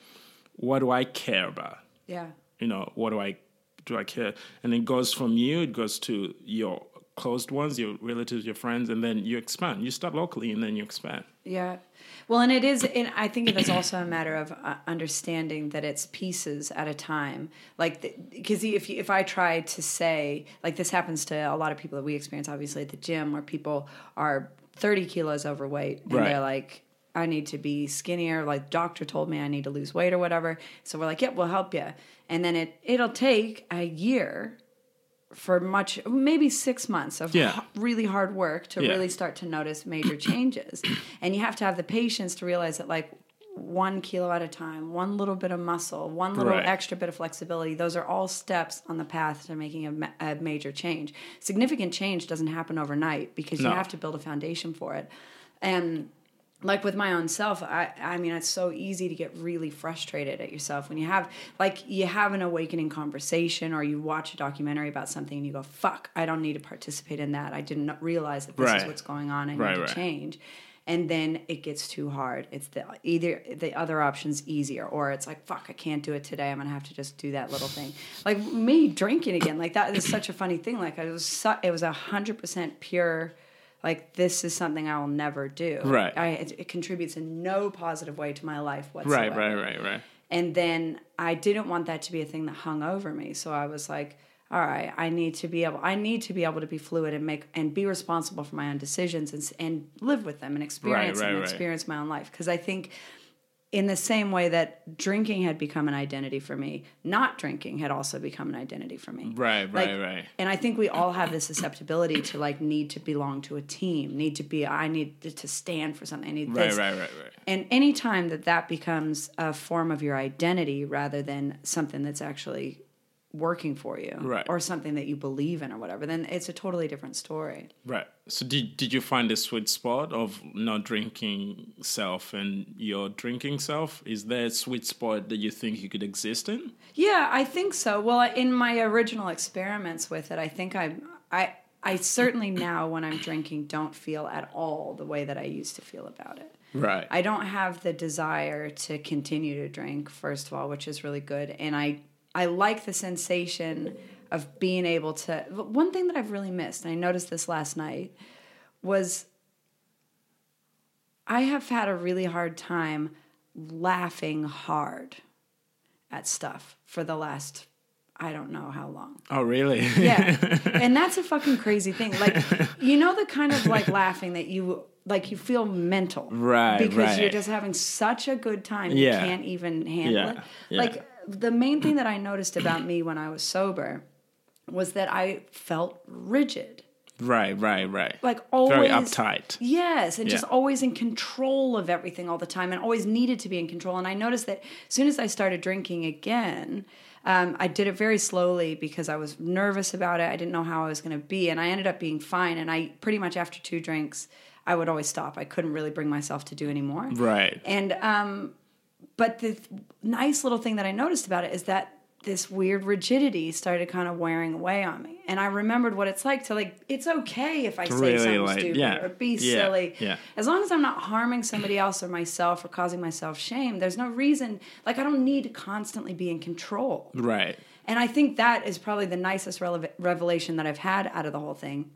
what do I care about? Yeah. You know, what do I do I care? And it goes from you, it goes to your closed ones, your relatives, your friends, and then you expand. You start locally and then you expand. Yeah. Well, and it is, and I think it's also a matter of uh, understanding that it's pieces at a time. Like, because if if I try to say, like, this happens to a lot of people that we experience, obviously at the gym, where people are thirty kilos overweight and Right. they're like, I need to be skinnier. Like, doctor told me I need to lose weight or whatever. So we're like, yep, we'll help you. And then it it'll take a year for much maybe six months of Yeah. really hard work to Yeah. really start to notice major changes and you have to have the patience to realize that like one kilo at a time one little bit of muscle one little Right. extra bit of flexibility those are all steps on the path to making a, ma- a major change significant change doesn't happen overnight because you have to build a foundation for it and like with my own self i i mean it's so easy to get really frustrated at yourself when you have like you have an awakening conversation or you watch a documentary about something and you go fuck i don't need to participate in that. I didn't realize that this is what's going on. I Right, need to right. change. And then it gets too hard. It's the either the other option's easier or it's like fuck i can't do it today. I'm gonna have to just do that little thing. Like me drinking again like that is such a funny thing. Like it was su- it was a hundred percent pure like this is something I will never do. Right. I, it, it contributes in no positive way to my life whatsoever. Right, right, right, right. And then I didn't want that to be a thing that hung over me. So I was like, all right, I need to be able I need to be able to be fluid and make and be responsible for my own decisions and and live with them and experience right, them and right. experience my own life because I think in the same way that drinking had become an identity for me, not drinking had also become an identity for me. Right, Like, right, right. And I think we all have this susceptibility to like need to belong to a team, need to be, I need to stand for something. I need Right, this. right, right, right. And anytime that that becomes a form of your identity rather than something that's actually working for you Right. or something that you believe in or whatever, then it's a totally different story. Right. So did did you find a sweet spot of not drinking self and your drinking self? Is there a sweet spot that you think you could exist in? Yeah, I think so. Well, in my original experiments with it, I think I I I certainly now when I'm drinking don't feel at all the way that I used to feel about it. Right. I don't have the desire to continue to drink first of all, which is really good, and I I like the sensation of being able to. One thing that I've really missed, and I noticed this last night, was I have had a really hard time laughing hard at stuff for the last I don't know how long. Oh, really? Yeah. and that's a fucking crazy thing. Like, you know, the kind of like laughing that you like you feel mental. Right. Because right. you're just having such a good time. Yeah. You can't even handle Yeah, it. yeah. Like, the main thing that I noticed about me when I was sober was that I felt rigid. right, right, right. Like, always. Very uptight. Yes, and just always in control of everything all the time, and always needed to be in control. And I noticed that as soon as I started drinking again, um, I did it very slowly because I was nervous about it. I didn't know how I was going to be, and I ended up being fine. And I pretty much after two drinks, I would always stop. I couldn't really bring myself to do anymore. Right. And um, but the th- nice little thing that I noticed about it is that this weird rigidity started kind of wearing away on me. And I remembered what it's like to like it's okay if I say Really, something like, stupid yeah, or be yeah, silly. yeah. As long as I'm not harming somebody else or myself or causing myself shame, there's no reason like I don't need to constantly be in control. Right. And I think that is probably the nicest rele- revelation that I've had out of the whole thing.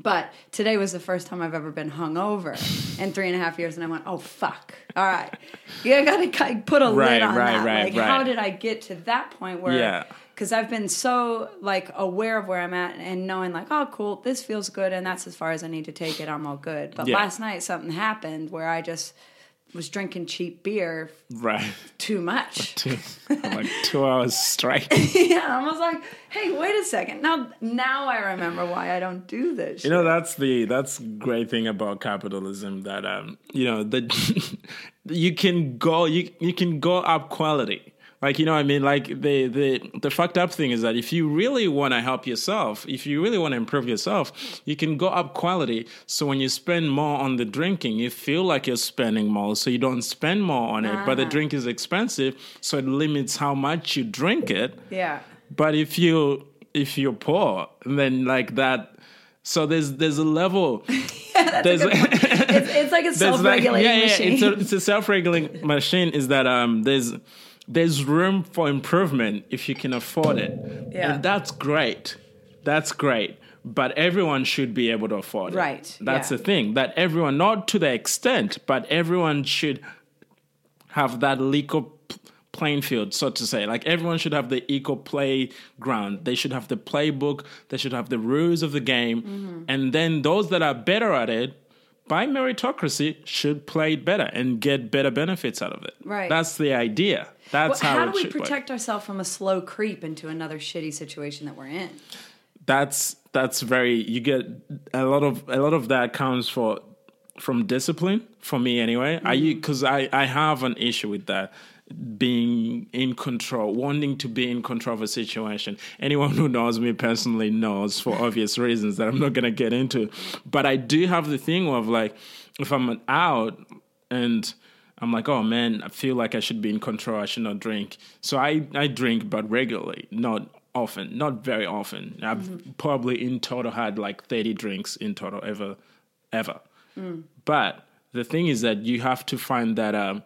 But today was the first time I've ever been hungover in three and a half years, and I went, "Oh fuck! All right, you got to put a Right, lid on right, that. right, like, how did I get to that point where? Yeah. Because I've been so like aware of where I'm at and knowing like, oh, cool, this feels good, and that's as far as I need to take it. I'm all good. But Yeah. last night something happened where I just was drinking cheap beer Right. too much. Two, like two hours straight. yeah, I was like, hey, wait a second. Now, now I remember why I don't do this. You know, that's the that's great thing about capitalism that um you know that you can go you you can go up quality. Like you know what I mean? Like the the the fucked up thing is that if you really want to help yourself, if you really want to improve yourself, you can go up quality. So when you spend more on the drinking, you feel like you're spending more, so you don't spend more on it. But the drink is expensive, so it limits how much you drink it. yeah. But if you if you're poor, then like that. So there's there's a level. yeah, there's, It's, it's like a self regulating yeah, yeah, machine. It's a, it's a self-regulating machine. Is that um there's there's room for improvement if you can afford it, Yeah. and that's great. That's great. But everyone should be able to afford it. Right, That's yeah. the thing. That everyone, not to the extent, but everyone should have that legal playing field, so to say. Like everyone should have the equal playground. They should have the playbook. They should have the rules of the game. Mm-hmm. And then those that are better at it, by meritocracy, should play it better and get better benefits out of it. Right. That's the idea. That's Well, how, how do we protect ourselves from a slow creep into another shitty situation that we're in? that's that's very you get a lot of a lot of that comes for from discipline for me anyway. I mm-hmm. because i i have an issue with that being in control wanting to be in control of a situation. Anyone who knows me personally knows for obvious reasons that i'm not going to get into. But i do have the thing of like if i'm out and I'm like, oh man, I feel like I should be in control. I should not drink. So I, I drink, but regularly, not often, not very often. I've probably in total had like 30 drinks in total ever, ever. But the thing is that you have to find that um,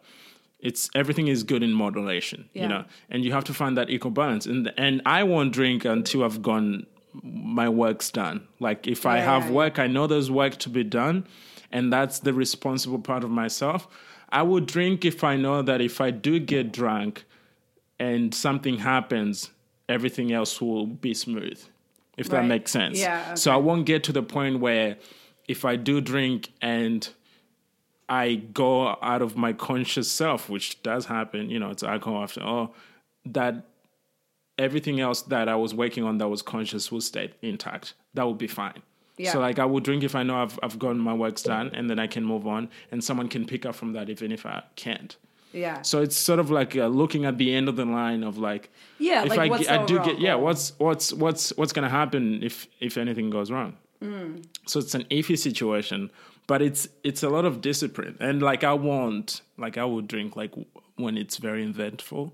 it's everything is good in moderation, Yeah. you know, and you have to find that equal balance. And and I won't drink until I've gone, my work's done. Like if I have yeah, yeah. work, I know there's work to be done, and that's the responsible part of myself. I would drink if I know that if I do get drunk and something happens, everything else will be smooth. If that makes sense. Yeah, So. I won't get to the point where if I do drink and I go out of my conscious self, which does happen, you know, it's alcohol after all, that everything else that I was working on that was conscious will stay intact. That would be fine. Yeah. So like I would drink if I know I've I've gotten my works done and then I can move on and someone can pick up from that even if I can't. Yeah. So it's sort of like uh, looking at the end of the line of like, Yeah, if like, I, what's the I do overall get, yeah, what's what's what's what's gonna happen if if anything goes wrong? Mm. So it's an iffy situation, but it's it's a lot of discipline, and like I won't, like I would drink like when it's very eventful,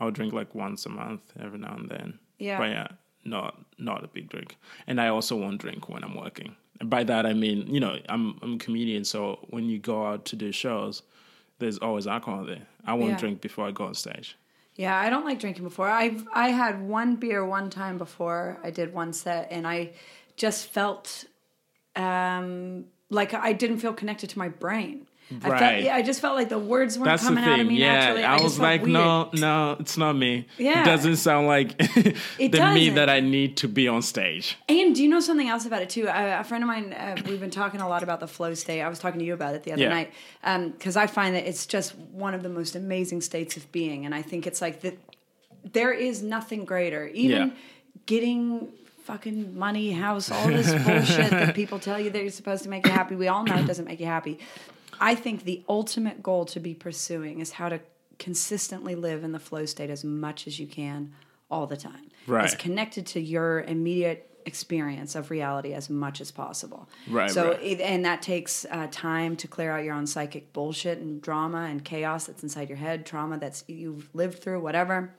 I would drink like once a month every now and then. Yeah. but yeah, not not a big drink, and I also won't drink when I'm working. And by that I mean, you know, I'm I'm a comedian, so when you go out to do shows, there's always alcohol there. I won't Yeah. drink before I go on stage. Yeah, I don't like drinking before. I've I had one beer one time before I did one set, and I just felt um, like I didn't feel connected to my brain. I felt, Right. yeah, I just felt like the words weren't That's coming out of me Yeah, naturally. I, just was like, weird. no, no, it's not me. Yeah. It doesn't sound like It the me doesn't. that I need to be on stage. And do you know something else about it too? Uh, a friend of mine, uh, we've been talking a lot about the flow state. I was talking to you about it the other Yeah. night because I find that it's just one of the most amazing states of being, and I think it's like that. There is nothing greater. Even Yeah. getting fucking money, house, all this bullshit that people tell you that you're supposed to make you happy. We all know it doesn't make you happy. I think the ultimate goal to be pursuing is how to consistently live in the flow state as much as you can all the time. Right. As connected to your immediate experience of reality as much as possible. Right, So, right. It, and that takes uh, time to clear out your own psychic bullshit and drama and chaos that's inside your head, trauma that's you've lived through, whatever.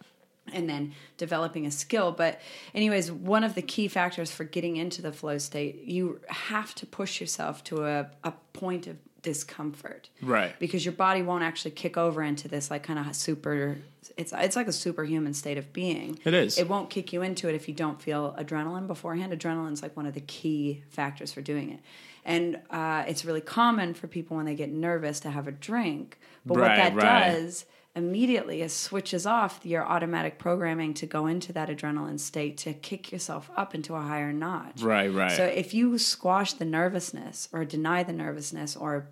And then developing a skill. But, anyways, one of the key factors for getting into the flow state, you have to push yourself to a, a point of discomfort Right. because your body won't actually kick over into this like kind of super it's it's like a superhuman state of being It is. it won't kick you into it if you don't feel adrenaline beforehand adrenaline's like one of the key factors for doing it and uh, it's really common for people when they get nervous to have a drink but what that right. does immediately is switches off your automatic programming to go into that adrenaline state to kick yourself up into a higher notch Right, right. so if you squash the nervousness or deny the nervousness or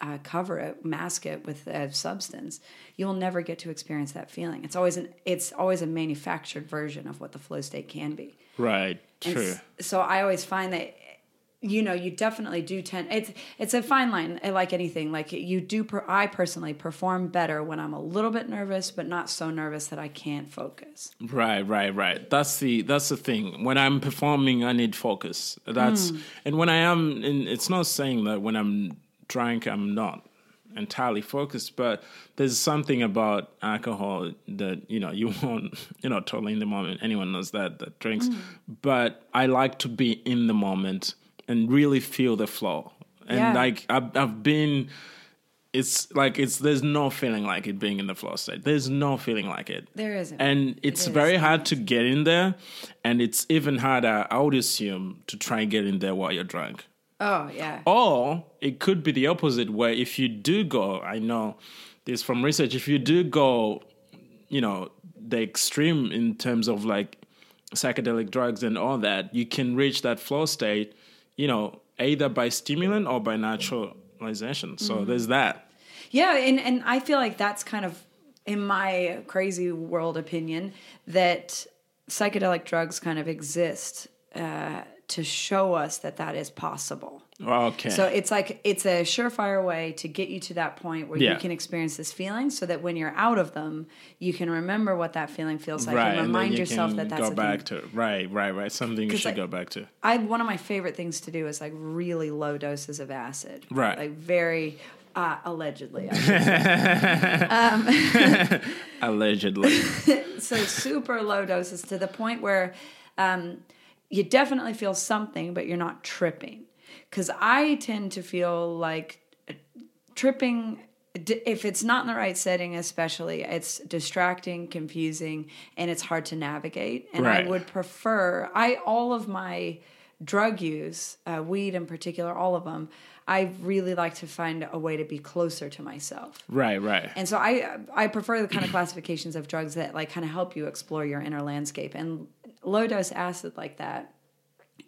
uh, cover it, mask it with a substance, you'll never get to experience that feeling. It's always an it's always a manufactured version of what the flow state can be. right. And True. so I always find that you know you definitely do tend it's it's a fine line uh, like anything like you do per, i personally perform better when i'm a little bit nervous but not so nervous that i can't focus Right, right, right. That's the that's the thing. When I'm performing, I need focus. That's Hmm. and when I am, and it's not saying that when I'm drunk, I'm not entirely focused. But there's something about alcohol that you know you won't, you know, totally in the moment. Anyone knows that that drinks. Hmm. But I like to be in the moment and really feel the flow. And Yeah. like I've, I've been it's like it's there's no feeling like it being in the flow state. There's no feeling like it. There isn't. And it's is. very hard to get in there, and it's even harder, I would assume, to try and get in there while you're drunk. Oh yeah Or it could be the opposite, where if you do go, I know this from research, if you do go, you know, the extreme in terms of like psychedelic drugs and all that, you can reach that flow state, you know, either by stimulant or by naturalization. So there's that. Yeah, and and I feel like that's kind of in my crazy world opinion that psychedelic drugs kind of exist uh, to show us that that is possible. Okay. So it's like it's a surefire way to get you to that point where Yeah. you can experience this feeling, so that when you're out of them, you can remember what that feeling feels like right, and and remind you yourself that that's go back thing. to right, right, right. Something you should like, go back to. I one of my favorite things to do is like really low doses of acid. Right. Like very uh, allegedly. Should Allegedly, so super low doses to the point where um, you definitely feel something, but you're not tripping. Because I tend to feel like uh, tripping. If it's not in the right setting, especially, it's distracting, confusing, and it's hard to navigate. And Right. I would prefer, I all of my drug use, uh, weed in particular, all of them, I really like to find a way to be closer to myself. right, right. And so I I prefer the kind of classifications of drugs that like kind of help you explore your inner landscape. And low dose acid like that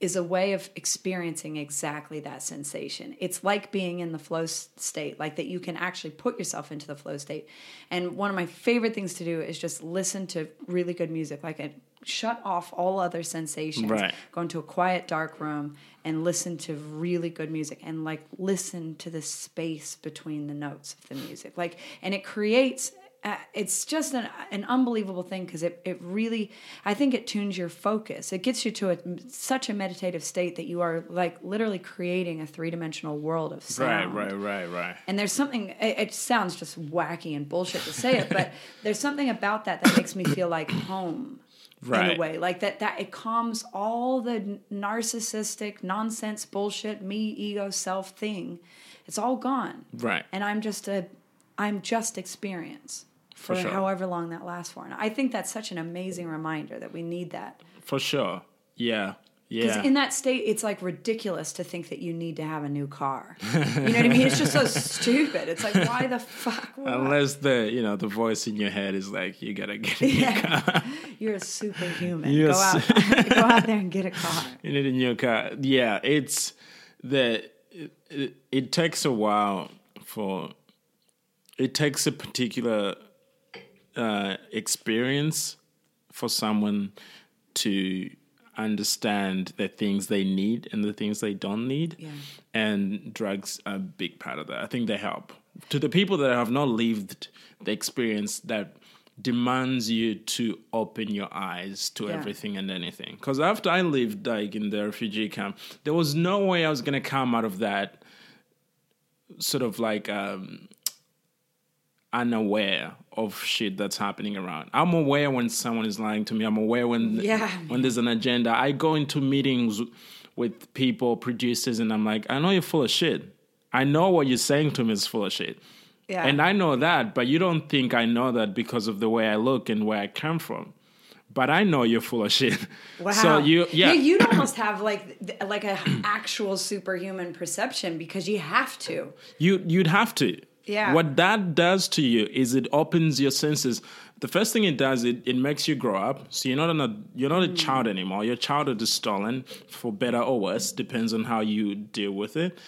is a way of experiencing exactly that sensation. It's like being in the flow state, like that you can actually put yourself into the flow state. And one of my favorite things to do is just listen to really good music, like a, shut off all other sensations, Right. go into a quiet, dark room and listen to really good music and like listen to the space between the notes of the music. Like, and it creates. Uh, it's just an, an unbelievable thing because it, it really i think it tunes your focus it gets you to a, such a meditative state that you are like literally creating a three-dimensional world of sound right, right, right. right and there's something it, it sounds just wacky and bullshit to say it but there's something about that that makes me feel like home right. in a way like that that it calms all the narcissistic nonsense bullshit me ego self thing it's all gone Right. and i'm just a i'm just experience for, sure. however long that lasts for. And I think that's such an amazing reminder that we need that. For sure. Yeah. Yeah. Because in that state, it's like ridiculous to think that you need to have a new car. You know what I mean? It's just so stupid. It's like, why the fuck? Why? Unless the you know the voice in your head is like you gotta get a new Yeah. car. You're a superhuman. You're go out, go out there and get a car. You need a new car. Yeah, it's the it, it, it takes a while for it takes a particular uh, experience for someone to understand the things they need and the things they don't need. Yeah. And drugs are a big part of that. I think they help. To the people that have not lived the experience that demands you to open your eyes to Yeah. everything and anything. Because after I lived like in the refugee camp, there was no way I was gonna come out of that sort of like um unaware of shit that's happening around. I'm aware when someone is lying to me. I'm aware when Yeah. when there's an agenda. I go into meetings with people, producers, and I'm like, I know you're full of shit. I know what you're saying to me is full of shit. Yeah. And I know that, but you don't think I know that because of the way I look and where I come from. But I know you're full of shit. Wow. So you, yeah, you'd almost have like like a actual superhuman perception because you have to. You you'd have to. Yeah. What that does to you is it opens your senses. The first thing it does, it, it makes you grow up. So you're not an, you're not a child mm. anymore. Your childhood is stolen, for better or worse, depends on how you deal with it.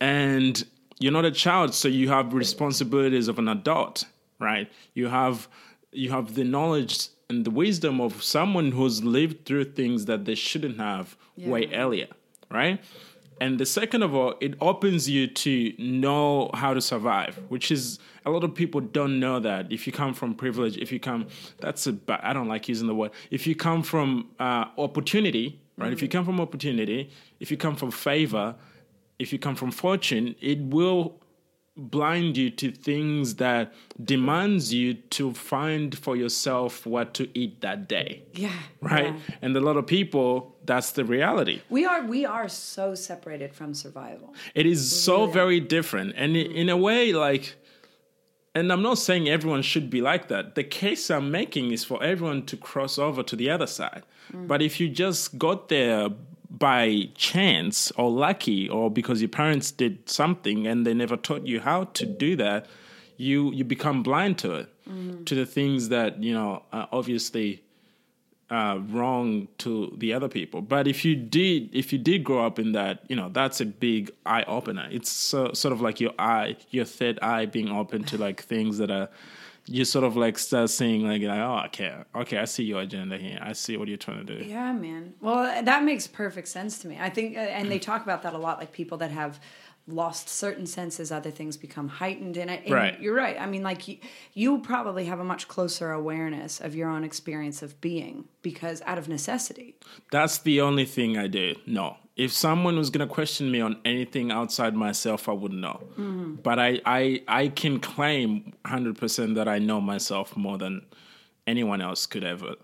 And you're not a child, so you have responsibilities of an adult, right? You have you have the knowledge and the wisdom of someone who's lived through things that they shouldn't have way earlier, right? And the second of all, it opens you to know how to survive, which is a lot of people don't know that. If you come from privilege, if you come, that's a, I don't like using the word. If you come from uh, opportunity, right? If you come from opportunity, if you come from favor, if you come from fortune, it will blind you to things that demands you to find for yourself what to eat that day Yeah. right yeah. and a lot of people that's the reality. We are we are so separated from survival. it is so very different. And i- in a way like and i'm not saying everyone should be like that. The case i'm making is for everyone to cross over to the other side. Mm. But if you just got there by chance or lucky or because your parents did something and they never taught you how to do that you you become blind to it mm. to the things that you know are obviously uh, wrong to the other people. But if you did, if you did grow up in that, you know, that's a big eye opener. It's so, sort of like your eye, your third eye being open to like things that are. You sort of like start seeing like, like, oh, okay, okay, I see your agenda here. I see what you're trying to do. Yeah, man. Well, that makes perfect sense to me. I think, uh, and they talk about that a lot. Like people that have lost certain senses, other things become heightened. And, I- and Right. you're right. I mean, like you, you probably have a much closer awareness of your own experience of being because out of necessity. That's the only thing I do. No. If someone was gonna question me on anything outside myself, I wouldn't know. Mm-hmm. But I, I, I can claim hundred percent that I know myself more than anyone else could ever.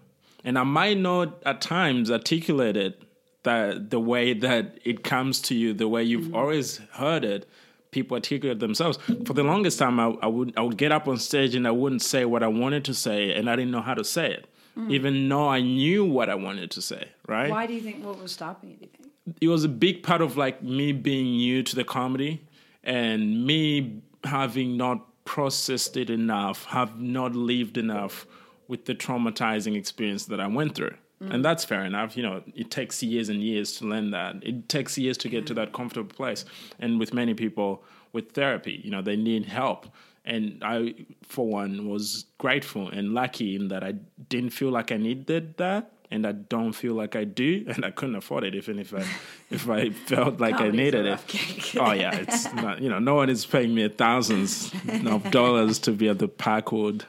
And I might not at times articulate it that the way that it comes to you, the way you've mm-hmm. always heard it. People articulate themselves. For the longest time, I, I would I would get up on stage and I wouldn't say what I wanted to say, and I didn't know how to say it, mm. even though I knew what I wanted to say. Right? Why do you think, what was stopping you, do you think? it was a big part of like me being new to the comedy and me having not processed it enough, have not lived enough with the traumatizing experience that I went through. And that's fair enough. You know, it takes years and years to learn that. It takes years to get to that comfortable place. And with many people with therapy, you know, they need help. And I, for one, was grateful and lucky in that I didn't feel like I needed that and I don't feel like I do, and I couldn't afford it even if I if I felt like I needed it. Oh yeah, it's not you know no one is paying me thousands of dollars to be at the Parkwood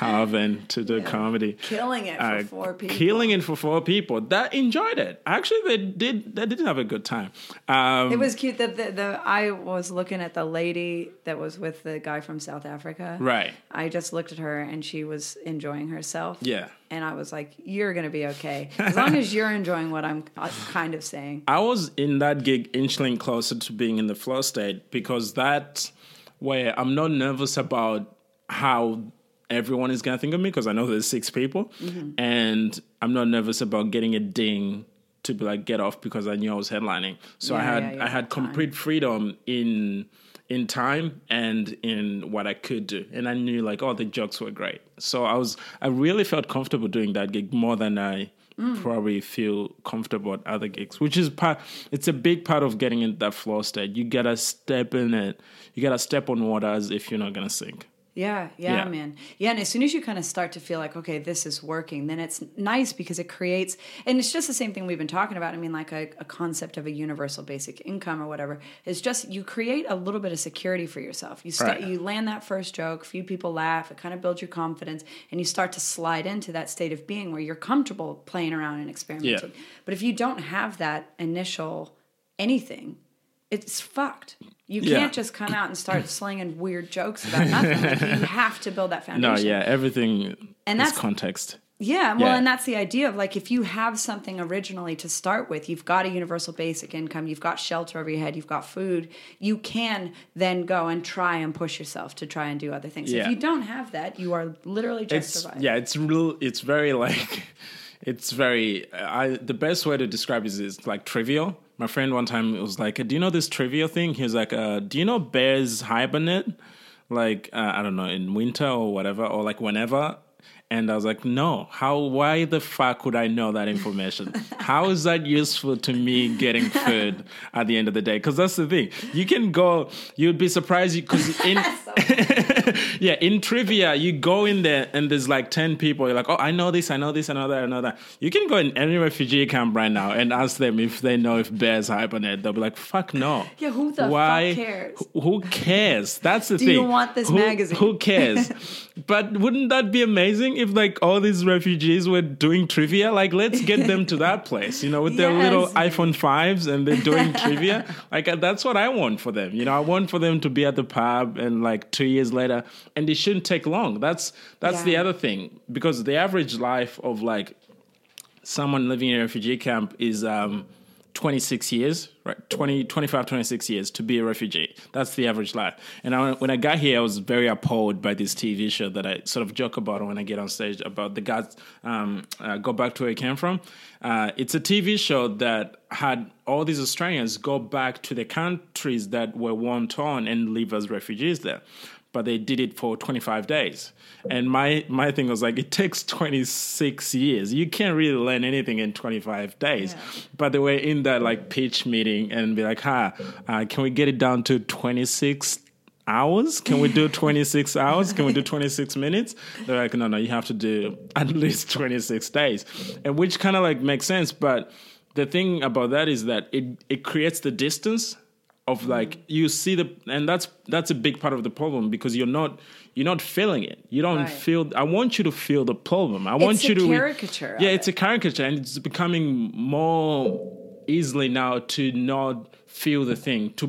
Tavern to do comedy. Killing it for Uh, four people. Killing it for four people that enjoyed it. Actually, they did. They did have a good time. Um, It was cute that the, the I was looking at the lady that was with the guy from South Africa. right. I just looked at her and she was enjoying herself. Yeah. And I was like, "You're gonna be okay as long as you're enjoying what I'm uh, kind of saying." I was in that gig inching closer to being in the flow state because that where I'm not nervous about how everyone is gonna think of me because I know there's six people, mm-hmm. and I'm not nervous about getting a ding to be like get off because I knew I was headlining. So I had yeah, yeah, I had time. complete freedom in in time and in what I could do. And I knew like oh the jokes were great. So I was I really felt comfortable doing that gig more than I mm. probably feel comfortable at other gigs, which is part it's a big part of getting into that flow state. You gotta step in it. You gotta step on water as if you're not gonna sink. Yeah, yeah, Yeah. man. Yeah, and as soon as you kind of start to feel like, okay, this is working, then it's nice because it creates, and it's just the same thing we've been talking about. I mean, like a, a concept of a universal basic income or whatever. It's just you create a little bit of security for yourself. You start, Right. you land that first joke, few people laugh, it kind of builds your confidence, and you start to slide into that state of being where you're comfortable playing around and experimenting. But if you don't have that initial anything, it's fucked. You can't just come out and start slinging weird jokes about nothing. Like, you have to build that foundation. No, yeah, everything And is that's- context. Yeah, well, Yeah. and that's the idea of like if you have something originally to start with, you've got a universal basic income, you've got shelter over your head, you've got food, you can then go and try and push yourself to try and do other things. If you don't have that, you are literally just it's surviving. yeah it's real it's very like it's very i the best way to describe it is like trivial my friend one time was like do you know this trivial thing he was like uh, do you know bears hibernate like uh, i don't know in winter or whatever or like whenever and I was like, no, how, why the fuck would I know that information? how is that useful to me getting food at the end of the day? Because that's the thing. You can go, you'd be surprised because in, yeah, in trivia, you go in there and there's like 10 people. You're like, oh, I know this, I know this, I know that, I know that. You can go in any refugee camp right now and ask them if they know if bears hibernate. They'll be like, fuck no. Yeah, who the fuck cares? Who, cares? That's the Do thing. you want this Who- magazine? Who cares? but wouldn't that be amazing if like all these refugees were doing trivia? Like, let's get them to that place, you know, with their little iPhone 5s and they're doing trivia. Like, that's what I want for them. You know, I want for them to be at the pub and like two years later, and it shouldn't take long. That's that's the other thing because the average life of like someone living in a refugee camp is um, 26 years, right? 20, 25, 26 years to be a refugee. That's the average life. And I, when I got here, I was very appalled by this TV show that I sort of joke about when I get on stage about the guys um, uh, go back to where I came from. Uh, it's a TV show that had all these Australians go back to the countries that were war torn and live as refugees there but they did it for 25 days. And my my thing was like, it takes 26 years. You can't really learn anything in 25 days. But they were in that like pitch meeting and be like, "Ha, uh, can we get it down to 26 hours? Can we do 26 hours? Can we do 26 minutes?" They're like, "No, no, you have to do at least 26 days," and which kind of like makes sense. But the thing about that is that it it creates the distance of like you see the and that's that's a big part of the problem because you're not you're not feeling it. You don't Right. feel i want you to feel the problem. I want a you to caricature yeah it's it. a caricature and it's becoming more easily now to not feel the thing to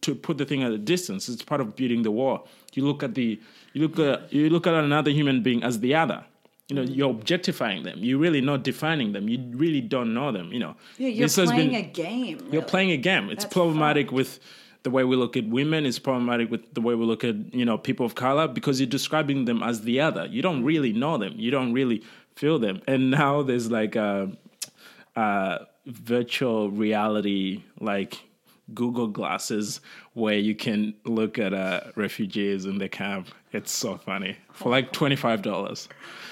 to put the thing at a distance. It's part of building the wall you look at the you look at you look at another human being as the other you know you're objectifying them you're really not defining them you really don't know them you know Yeah, you're This playing been- a game. you're playing a game. It's That's problematic with the way we look at women. It's problematic with the way we look at you know people of color because you're describing them as the other. You don't really know them. You don't really feel them. And now there's like a, a virtual reality like Google glasses where you can look at uh, refugees in the camp. It's so funny for like twenty five dollars.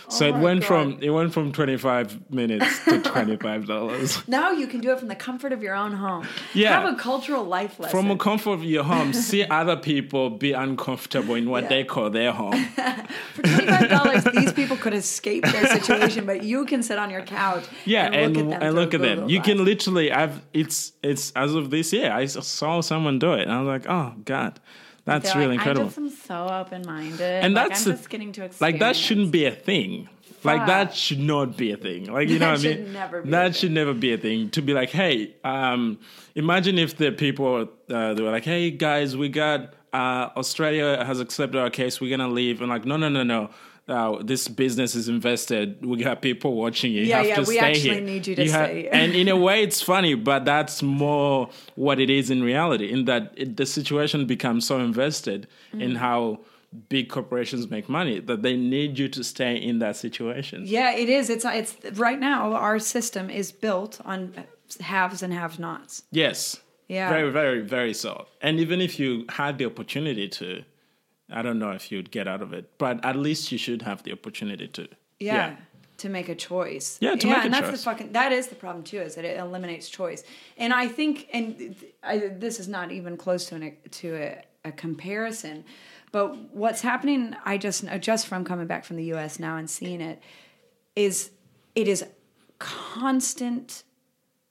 So Oh it went God. from it went from twenty five minutes to twenty five dollars. Now you can do it from the comfort of your own home. Yeah. Have a cultural life lesson. From the comfort of your home, see other people be uncomfortable in what Yeah. they call their home. For twenty-five dollars, these people could escape their situation, but you can sit on your couch. Yeah, and and look at them. and look at them. You can literally. I've it's it's as of this year. I saw someone do it, and I was like, oh god, that's really like, incredible. I just am so open-minded, and like, that's I'm just getting to experience. like that shouldn't be a thing. Like that should not be a thing. Like you know what I mean? should never be a that should never be a thing. To be like, hey, um, imagine if the people uh, they were like, hey guys, we got uh, Australia has accepted our case. We're gonna leave, and like, no, no, no, no. Uh, this business is invested. We got people watching you. You Yeah, have yeah, to we stay actually here. need you to ha- stay here. and in a way, it's funny, but that's more what it is in reality. In that it, the situation becomes so invested Mm. in how big corporations make money that they need you to stay in that situation. Yeah, it is. It's it's right now our system is built on haves and have nots. Yes. Yeah. Very, very, very so. And even if you had the opportunity to, I don't know if you'd get out of it, but at least you should have the opportunity to. Yeah. To make a choice. Yeah, to yeah, make a and that's choice. the fucking that is the problem too, is that it eliminates choice. And I think, and th- I, this is not even close to an to a, a comparison, but what's happening, I just uh, just from coming back from the U.S. now and seeing it, is it is constant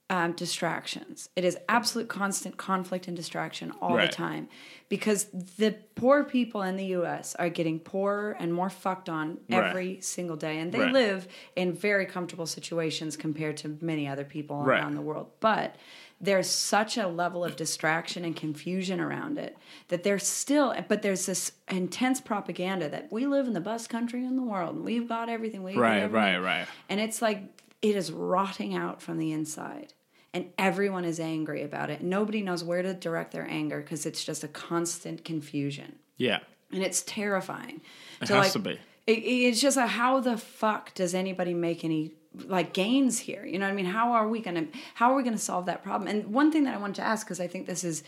um, distractions. It is absolute constant conflict and distraction all Right. the time because the poor people in the US are getting poorer and more fucked on Right. every single day. And they Right. live in very comfortable situations compared to many other people Right. around the world. But there's such a level of distraction and confusion around it that there's still, but there's this intense propaganda that we live in the best country in the world and we've got everything. We Right, everything. right, right. And it's like it is rotting out from the inside. And everyone is angry about it. Nobody knows where to direct their anger because it's just a constant confusion. Yeah. And it's terrifying. It So, has like, to be. It, it's just a, how the fuck does anybody make any like gains here? You know what I mean? How are we gonna how are we gonna solve that problem? And one thing that I wanted to ask because I think this is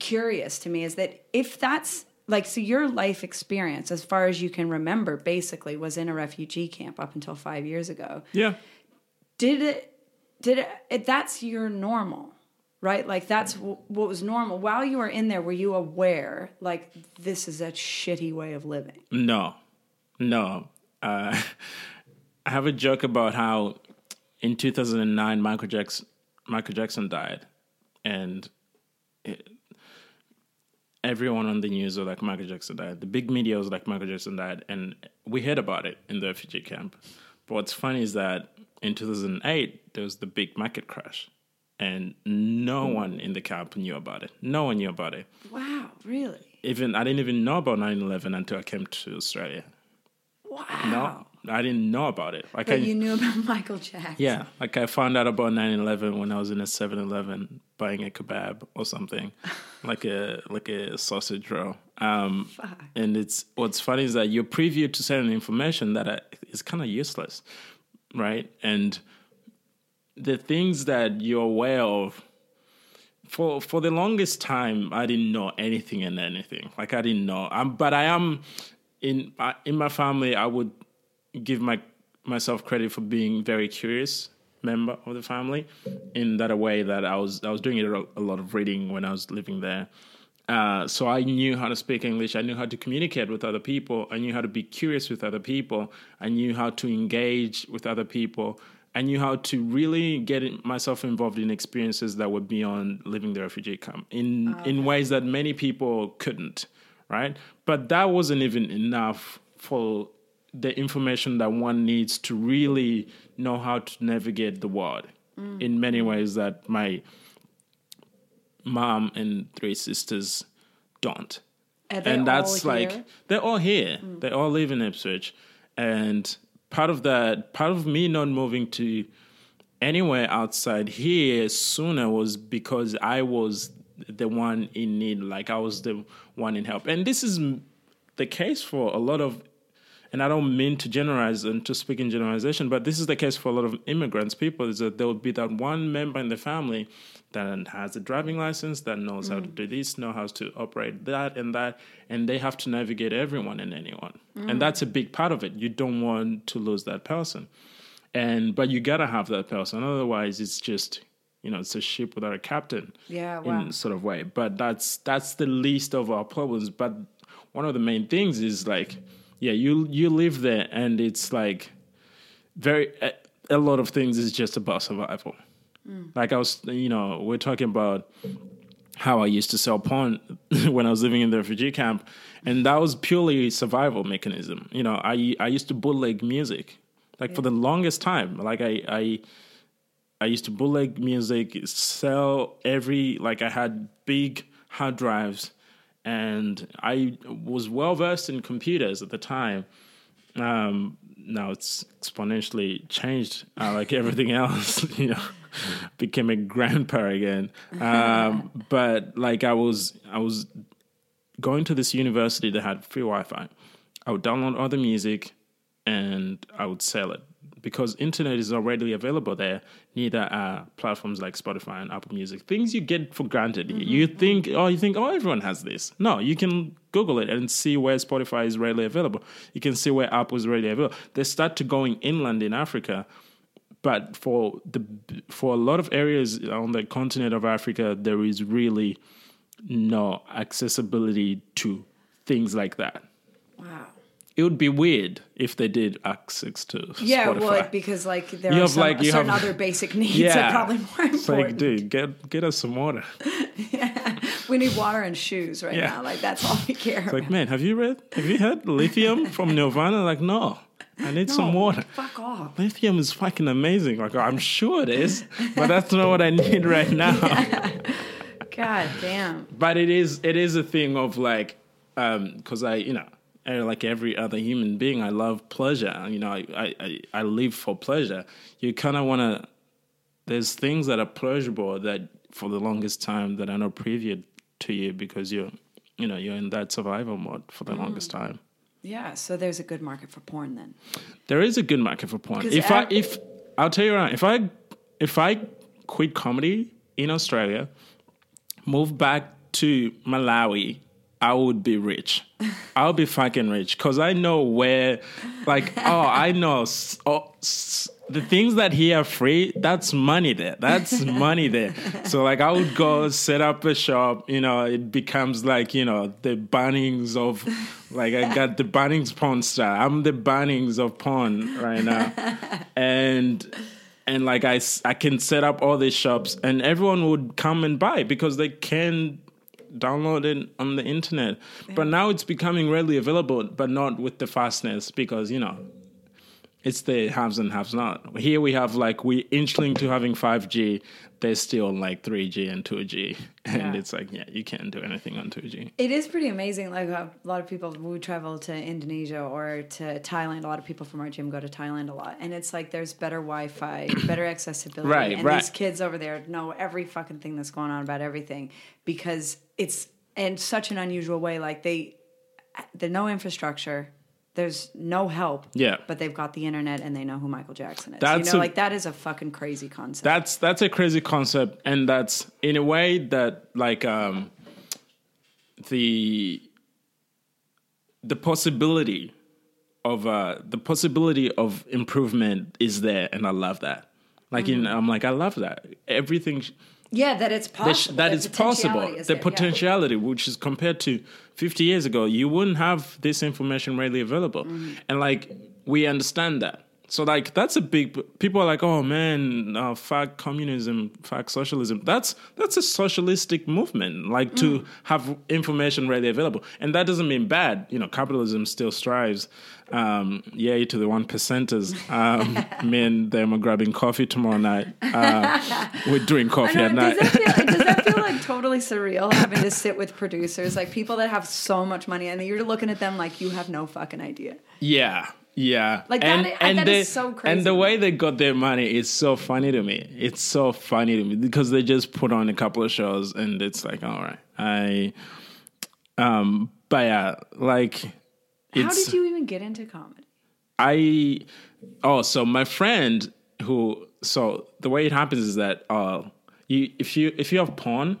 curious to me is that if that's like so your life experience as far as you can remember basically was in a refugee camp up until five years ago Yeah. Did it did it, it that's your normal right like that's w- what was normal while you were in there were you aware like this is a shitty way of living No, no. Uh, I have a joke about how in 2009 Michael Jackson Michael Jackson died, and it, everyone on the news was like Michael Jackson died. The big media was like Michael Jackson died, and we heard about it in the refugee camp. What's funny is that in 2008 there was the big market crash, and no hmm. one in the camp knew about it. No one knew about it wow really even I didn't even know about 9/11 until I came to Australia. wow No, I didn't know about it. Like I, but you knew about michael jackson yeah, like I found out about 9/11 when I was in a 7-Eleven buying a kebab or something, like a like a sausage roll. Um, and it's what's funny is that you're privy to certain information that is kind of useless, right? And the things that you're aware of for for the longest time I didn't know anything and anything. Like I didn't know. Um, but I am in I- in my family. I would give my myself credit for being very curious member of the family in that a way that I was I was doing a lot of reading when I was living there. Uh, so I knew how to speak English. I knew how to communicate with other people. I knew how to be curious with other people. I knew how to engage with other people. I knew how to really get myself involved in experiences that were beyond living the refugee camp in in ways that many people couldn't, right? But that wasn't even enough for the information that one needs to really know how to navigate the world in many ways that my mom and three sisters don't and that's like here? they're all here. They all live in Ipswich, and part of that, part of me not moving to anywhere outside here sooner was because I was the one in need. Like I was the one in help, and this is the case for a lot of. And I don't mean to generalize and to speak in generalization, but this is the case for a lot of immigrants. People is that there will be that one member in the family that has a driving license, that knows how to mm. do this, know how to operate that and that, and they have to navigate everyone and anyone. And mm. that's a big part of it. You don't want to lose that person, and but you gotta have that person. Otherwise, it's just you know it's a ship without a captain. Yeah, wow. In sort of way, but that's that's the least of our problems. But one of the main things is like, yeah, you you live there, and it's like very a, a lot of things is just about survival. Mm. Like I was, you know, we're talking about how I used to sell porn when I was living in the refugee camp, and that was purely survival mechanism. You know, I I used to bootleg music, like for the longest time. Like I I I used to bootleg music, sell every like I had big hard drives, and I was well versed in computers at the time. Um, now it's exponentially changed, uh, like everything else. You know, became a grandpa again. Um, but like I was, I was going to this university that had free Wi-Fi. I would download all the music and I would sell it because internet is already available there. Neither are platforms like Spotify and Apple Music. Things you get for granted. Mm-hmm. You think, oh, you think, oh, everyone has this. No, you can Google it and see where Spotify is readily available. You can see where Apple is readily available. They start to going inland in Africa, but for the for a lot of areas on the continent of Africa, there is really no accessibility to things like that. Wow it would be weird if they did access to yeah, Spotify. would because like there you are some, like, certain have, other basic needs yeah, that probably more important. Like, dude, get get us some water. yeah, we need water and shoes right yeah. now. Like that's all we care. It's about. like, man, have you read? Have you had lithium from Nirvana? Like, no. I need no, some water. Fuck off. Lithium is fucking amazing. Like, I'm sure it is, but that's not what I need right now. God damn. But it is it is a thing of like, because um, I you know like every other human being, I love pleasure. You know, I I, I live for pleasure. You kind of want to. There's things that are pleasurable that for the longest time that are not previous to you because you're, you know, you're in that survival mode for the mm. longest time. Yeah, so there's a good market for porn then. There is a good market for porn. If I if I'll tell you right, if I if I quit comedy in Australia, move back to Malawi I would be rich. I'll be fucking rich because I know where, like, oh, I know oh, the things that here are free. That's money there. That's money there. So, like, I would go set up a shop. You know, it becomes like you know the Bunnings of, like, I got the Bunnings porn star. I'm the Bunnings of porn right now, and and like I, I can set up all these shops and everyone would come and buy because they can download it on the internet. But now it's becoming readily available, but not with the fastness because, you know, it's the haves and haves not. Here we have like we inching to having 5G. There's still like 3G and 2G, and yeah. it's like yeah, you can't do anything on 2G. It is pretty amazing. Like a lot of people, we travel to Indonesia or to Thailand. A lot of people from our gym go to Thailand a lot, and it's like there's better Wi-Fi, better accessibility, right? And right. these kids over there know every fucking thing that's going on about everything because it's in such an unusual way. Like they, uh, there's no infrastructure there's no help. Yeah. But they've got the internet and they know who Michael Jackson is. That's you know, a, like that is a fucking crazy concept. That's that's a crazy concept, and that's in a way that like um the the possibility of uh the possibility of improvement is there, and I love that. Like mm-hmm. in, I'm like I love that everything. Yeah, that it's possible. that it's possible. the there, potentiality, yeah. which is compared to 50 years ago, you wouldn't have this information readily available. Mm-hmm. And like, we understand that. So like that's a big people are like, oh man, uh, fuck communism, fuck socialism. That's that's a socialistic movement, like mm. to have information readily available, and that doesn't mean bad. You know, capitalism still strives. Um, yay to the one percenters. Um, me and them are grabbing coffee tomorrow night. Uh, we're doing coffee know, at night. Feel, feel like totally surreal having to sit with producers, like people that have so much money, and you're looking at them like you have no fucking idea. Yeah, yeah, like and, that, and that they, is so crazy. And the way they got their money is so funny to me. It's so funny to me because they just put on a couple of shows, and it's like, all right, I, um, but yeah, like, how did you even get into comedy? I, oh, so my friend who, so the way it happens is that, uh, you if you if you have porn,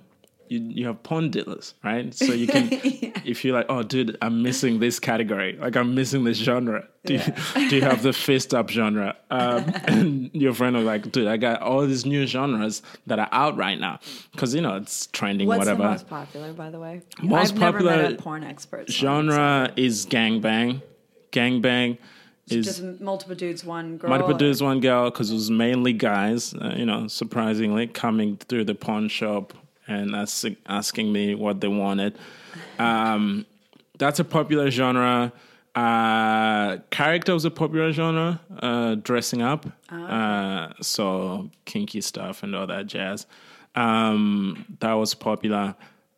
you, you have porn dealers, right? So you can, yeah. if you're like, oh, dude, I'm missing this category, like I'm missing this genre. Do, yeah. you, do you have the fist up genre? Um, and your friend was like, dude, I got all these new genres that are out right now because you know it's trending. What's whatever. the most popular, by the way? Most I've popular never met a porn expert. Genre is gangbang. Gangbang. Is just multiple dudes, one girl. Multiple dudes, one girl, because it was mainly guys. Uh, you know, surprisingly, coming through the porn shop and ask, asking me what they wanted. Um, that's a popular genre. Uh, character was a popular genre. Uh, dressing up, oh, okay. uh, so kinky stuff and all that jazz. Um, that was popular.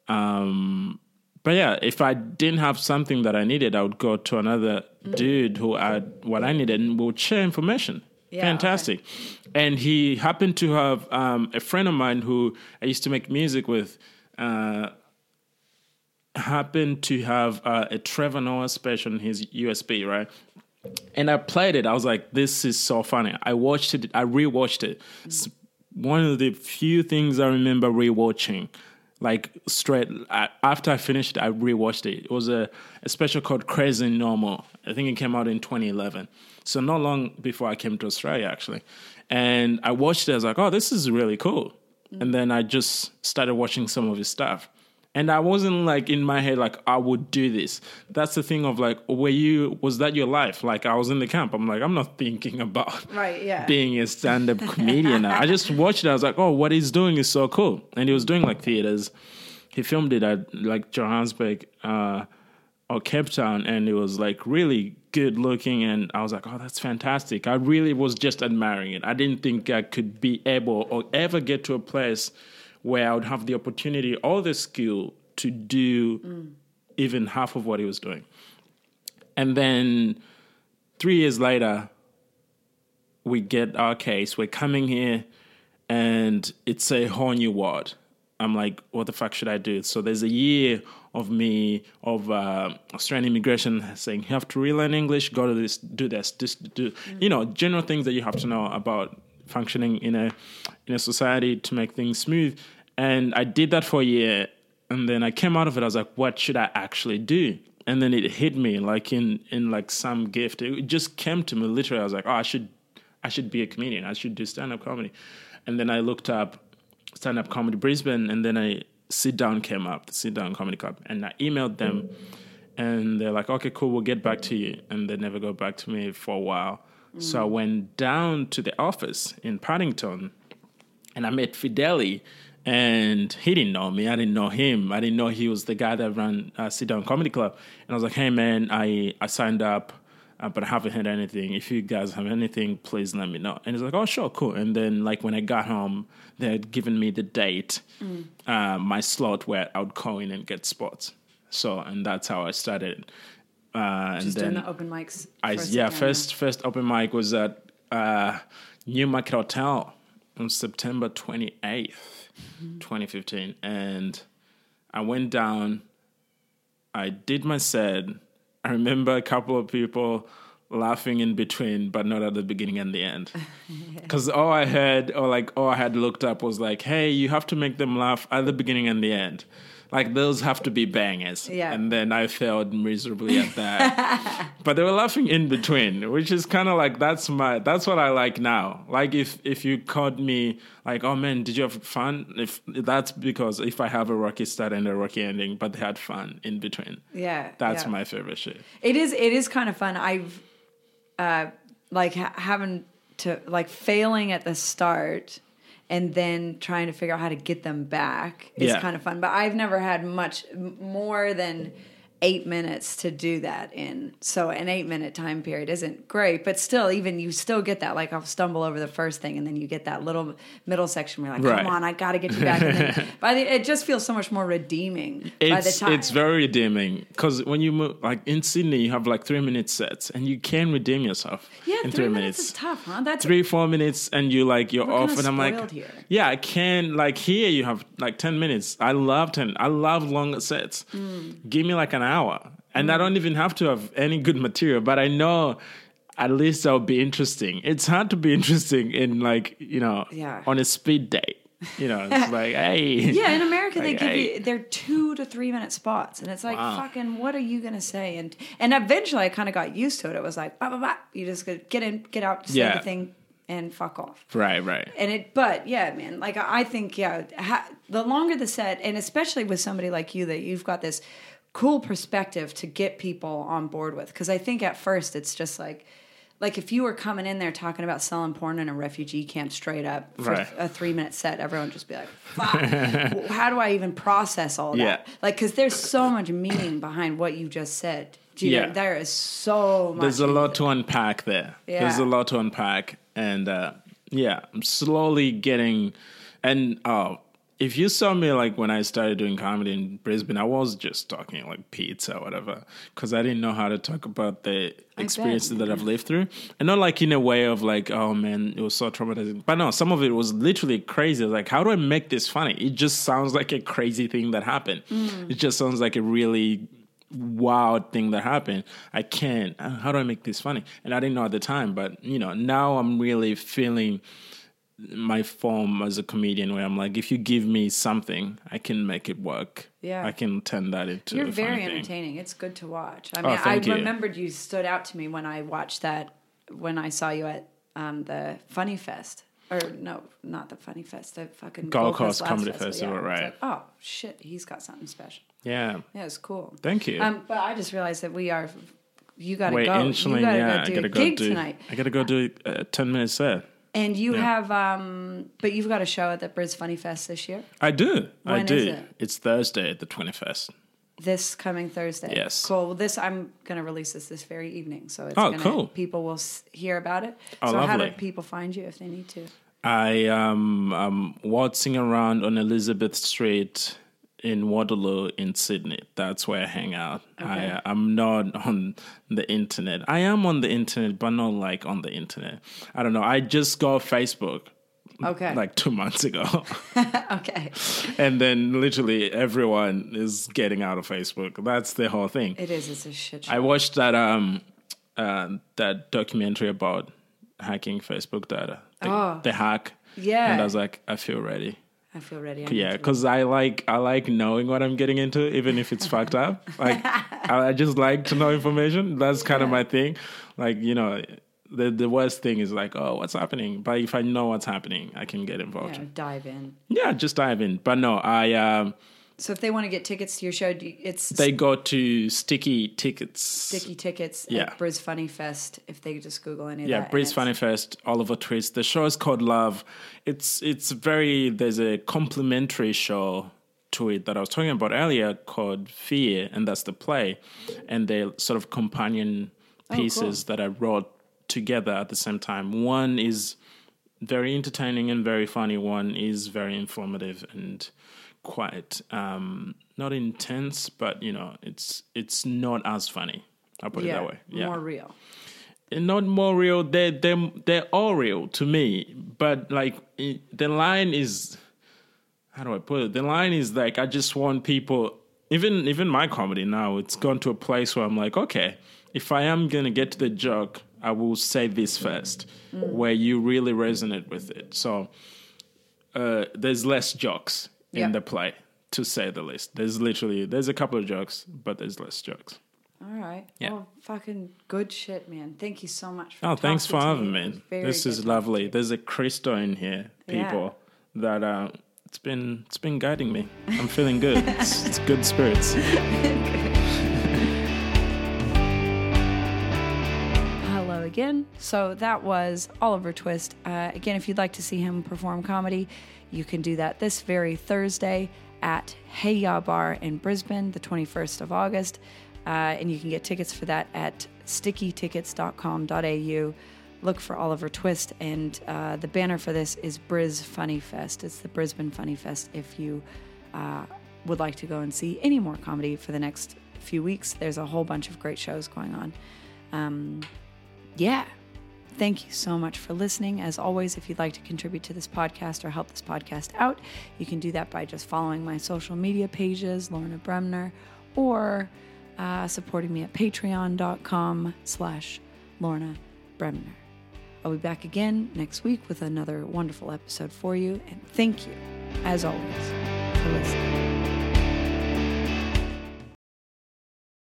Um, but yeah, if I didn't have something that I needed, I would go to another dude who had what I needed and would share information. Yeah, Fantastic. Okay. And he happened to have um, a friend of mine who I used to make music with. Uh, happened to have uh, a Trevor Noah special on his USB, right? And I played it. I was like, this is so funny. I watched it. I rewatched it. It's one of the few things I remember rewatching. Like straight I, after I finished I rewatched it. It was a, a special called Crazy Normal. I think it came out in 2011. So not long before I came to Australia, actually. And I watched it. I was like, oh, this is really cool. And then I just started watching some of his stuff. And I wasn't like in my head like I would do this. That's the thing of like, were you was that your life? Like I was in the camp. I'm like, I'm not thinking about Right, yeah. being a stand-up comedian. I just watched it. I was like, oh, what he's doing is so cool. And he was doing like theaters. He filmed it at like Johannesburg uh, or Cape Town, and it was like really good looking. And I was like, oh, that's fantastic. I really was just admiring it. I didn't think I could be able or ever get to a place where I would have the opportunity or the skill to do even half of what he was doing. And then three years later, we get our case. We're coming here, and it's a whole new world. I'm like, what the fuck should I do? So there's a year of me of uh, Australian immigration saying you have to relearn English, go to this, do this, this, do you know general things that you have to know about functioning in a in a society to make things smooth. And I did that for a year, and then I came out of it. I was like, what should I actually do? And then it hit me like in in like some gift. It just came to me literally. I was like, oh, I should I should be a comedian. I should do stand up comedy. And then I looked up stand up comedy Brisbane, and then I sit down came up, the sit down comedy club, and I emailed them, and they're like, okay, cool, we'll get back to you, and they never got back to me for a while. So I went down to the office in Paddington, and I met Fideli. And he didn't know me. I didn't know him. I didn't know he was the guy that ran uh, Sit Down Comedy Club. And I was like, "Hey, man, I I signed up, uh, but I haven't heard anything. If you guys have anything, please let me know." And he's like, "Oh, sure, cool." And then like when I got home, they had given me the date, uh, my slot where I would call in and get spots. So and that's how I started. Uh, and Just then doing the open mics. I first yeah, first first open mic was at uh, Newmarket Hotel on September twenty Mm-hmm. Mm-hmm. 2015, and I went down. I did my set. I remember a couple of people laughing in between, but not at the beginning and the end. Because all I heard, or like all I had looked up was like, "Hey, you have to make them laugh at the beginning and the end." Like those have to be bangers. Yeah. And then I failed miserably at that. but they were laughing in between, which is kind of like that's my that's what I like now. Like if if you caught me like, oh man, did you have fun? If that's because if I have a rocky start and a rocky ending, but they had fun in between. Yeah, That's yeah. my favorite shit. It is. It is kind of fun. I've uh, like ha- having to like failing at the start and then trying to figure out how to get them back is Yeah. kind of fun. But I've never had much more than eight minutes to do that in. So an eight minute time period isn't great, but still, even you still get that. Like I'll stumble over the first thing, and then you get that little middle section where you're like, Right. "Come on, I got to get you back." Then by the, it just feels so much more redeeming by the It's time. it's very redeeming because when you move like in Sydney, you have like three minute sets and you can redeem yourself yeah, in three three minutes, minutes. is tough, huh? That's three four minutes and you like you're off and i'm like here. yeah i can like here you have like 10 minutes i love 10 i love longer sets Mm. give me like an hour and i mm. don't even have to have any good material but i know at least that'll be interesting it's hard to be interesting in like you know Yeah. on a speed date you know it's like hey Yeah, in America they give hey. you they're two to three minute spots, and it's like Wow. fucking what are you gonna say? And and eventually I kind of got used to it. It was like bah, bah, bah. you just get in, get out, say Yeah. the thing, and fuck off. right right And it, but yeah, man, like I think yeah, ha, the longer the set, and especially with somebody like you that you've got this cool perspective to get people on board with, because I think at first it's just like. Like if you were coming in there talking about selling porn in a refugee camp straight up for Right. a three minute set, everyone would just be like, "Fuck, how do I even process all that?" Yeah. Like because there's so much meaning behind what you just said. Gee, Yeah. there is so much. there's a lot it. to unpack there. Yeah. There's a lot to unpack, and uh, yeah, I'm slowly getting. And oh, if you saw me like when I started doing comedy in Brisbane, I was just talking like pizza or whatever because I didn't know how to talk about the experiences that I've lived through, and not like in a way of like, oh man, it was so traumatizing. But no, some of it was literally crazy. Like, how do I make this funny? It just sounds like a crazy thing that happened. Mm. It just sounds like a really wild thing that happened. I can't. uh, How do I make this funny? And I didn't know at the time, but you know, now I'm really feeling my form as a comedian where I'm like, if you give me something, I can make it work. Yeah. I can turn that into You're very thing. entertaining. It's good to watch. I Oh, mean, I you. remembered you stood out to me when I watched that when I saw you at um, the Funny Fest. Or no, not the Funny Fest. The fucking Gold Coast Labs Comedy Festival, Festival, It's right. like, oh shit, he's got something special. Yeah. Yeah, it's cool. Thank you. Um, but I just realized that we are. You gotta Wait, go. You gotta yeah, go I gotta go gig do. tonight. I gotta go do a ten minute set. And you Yeah. have, um, but you've got a show at the Bris Funny Fest this year. I do. I do. is it? It's Thursday, at the twenty first. This coming Thursday. Yes. Cool. Well, this I'm gonna release this this very evening, so it's Oh, gonna, cool. People will hear about it. Oh, so how do people find you if they need to? I um am waltzing around on Elizabeth Street in Waterloo in Sydney. That's where I hang out. Okay. I I'm not on the internet. I am on the internet, but not like on the internet. I don't know. I just got Facebook Okay. like two months ago. okay. and then literally everyone is getting out of Facebook. That's the whole thing. It is. It's a shit show. I watched that um uh, that documentary about hacking Facebook data. The, Oh. the hack. Yeah. And I was like, I feel ready. I feel ready. I Yeah, because I like I like knowing what I'm getting into, even if it's fucked up. Like I, I just like to know information. That's kind of my thing. Like you know, the the worst thing is like, oh, what's happening? But if I know what's happening, I can get involved. yeah, dive in. Yeah, just dive in. But no, I um, So if they want to get tickets to your show, it's they go to Sticky Tickets. sticky tickets Yeah. at Bris Funny Fest. If they just Google any of Yeah, that. Bris Funny Fest, Oliver Twist. The show is called Love. It's it's very there's a complimentary show to it that I was talking about earlier called Fear, and that's the play, and they're sort of companion Oh, pieces that I wrote together at the same time. One is very entertaining and very funny. One is very informative and quite um, not intense, but you know, it's it's not as funny. I'll put it that way. Yeah more real. not more real. They they they're all real to me, but like it, the line is, how do I put it? The line is like I just want people. Even even my comedy now, it's gone to a place where I'm like, okay, if I am gonna get to the joke, I will say this first, where you really resonate with it. So uh, there's less jokes in Yeah. the play, to say the least. There's literally there's a couple of jokes, but there's less jokes. All right. Yeah. Well, fucking good shit, man. Thank you so much for Oh, thanks for talking having me. It me. was very This is lovely. There's a Cristo in here, Yeah. people, that uh, it's been it's been guiding me. I'm feeling good. it's, it's good spirits. Hello again. So that was Oliver Twist. Uh, again, if you'd like to see him perform comedy, you can do that this very Thursday at Heya Bar in Brisbane, the 21st of August. Uh, and you can get tickets for that at stickytickets.com.au. Look for Oliver Twist. And uh, the banner for this is Bris Funny Fest. It's the Brisbane Funny Fest if you uh, would like to go and see any more comedy for the next few weeks. There's a whole bunch of great shows going on. Um, yeah. Thank you so much for listening. As always, if you'd like to contribute to this podcast or help this podcast out, you can do that by just following my social media pages, Lorna Bremner, or uh, supporting me at patreon.com slash Lorna Bremner. I'll be back again next week with another wonderful episode for you. And thank you, as always, for listening.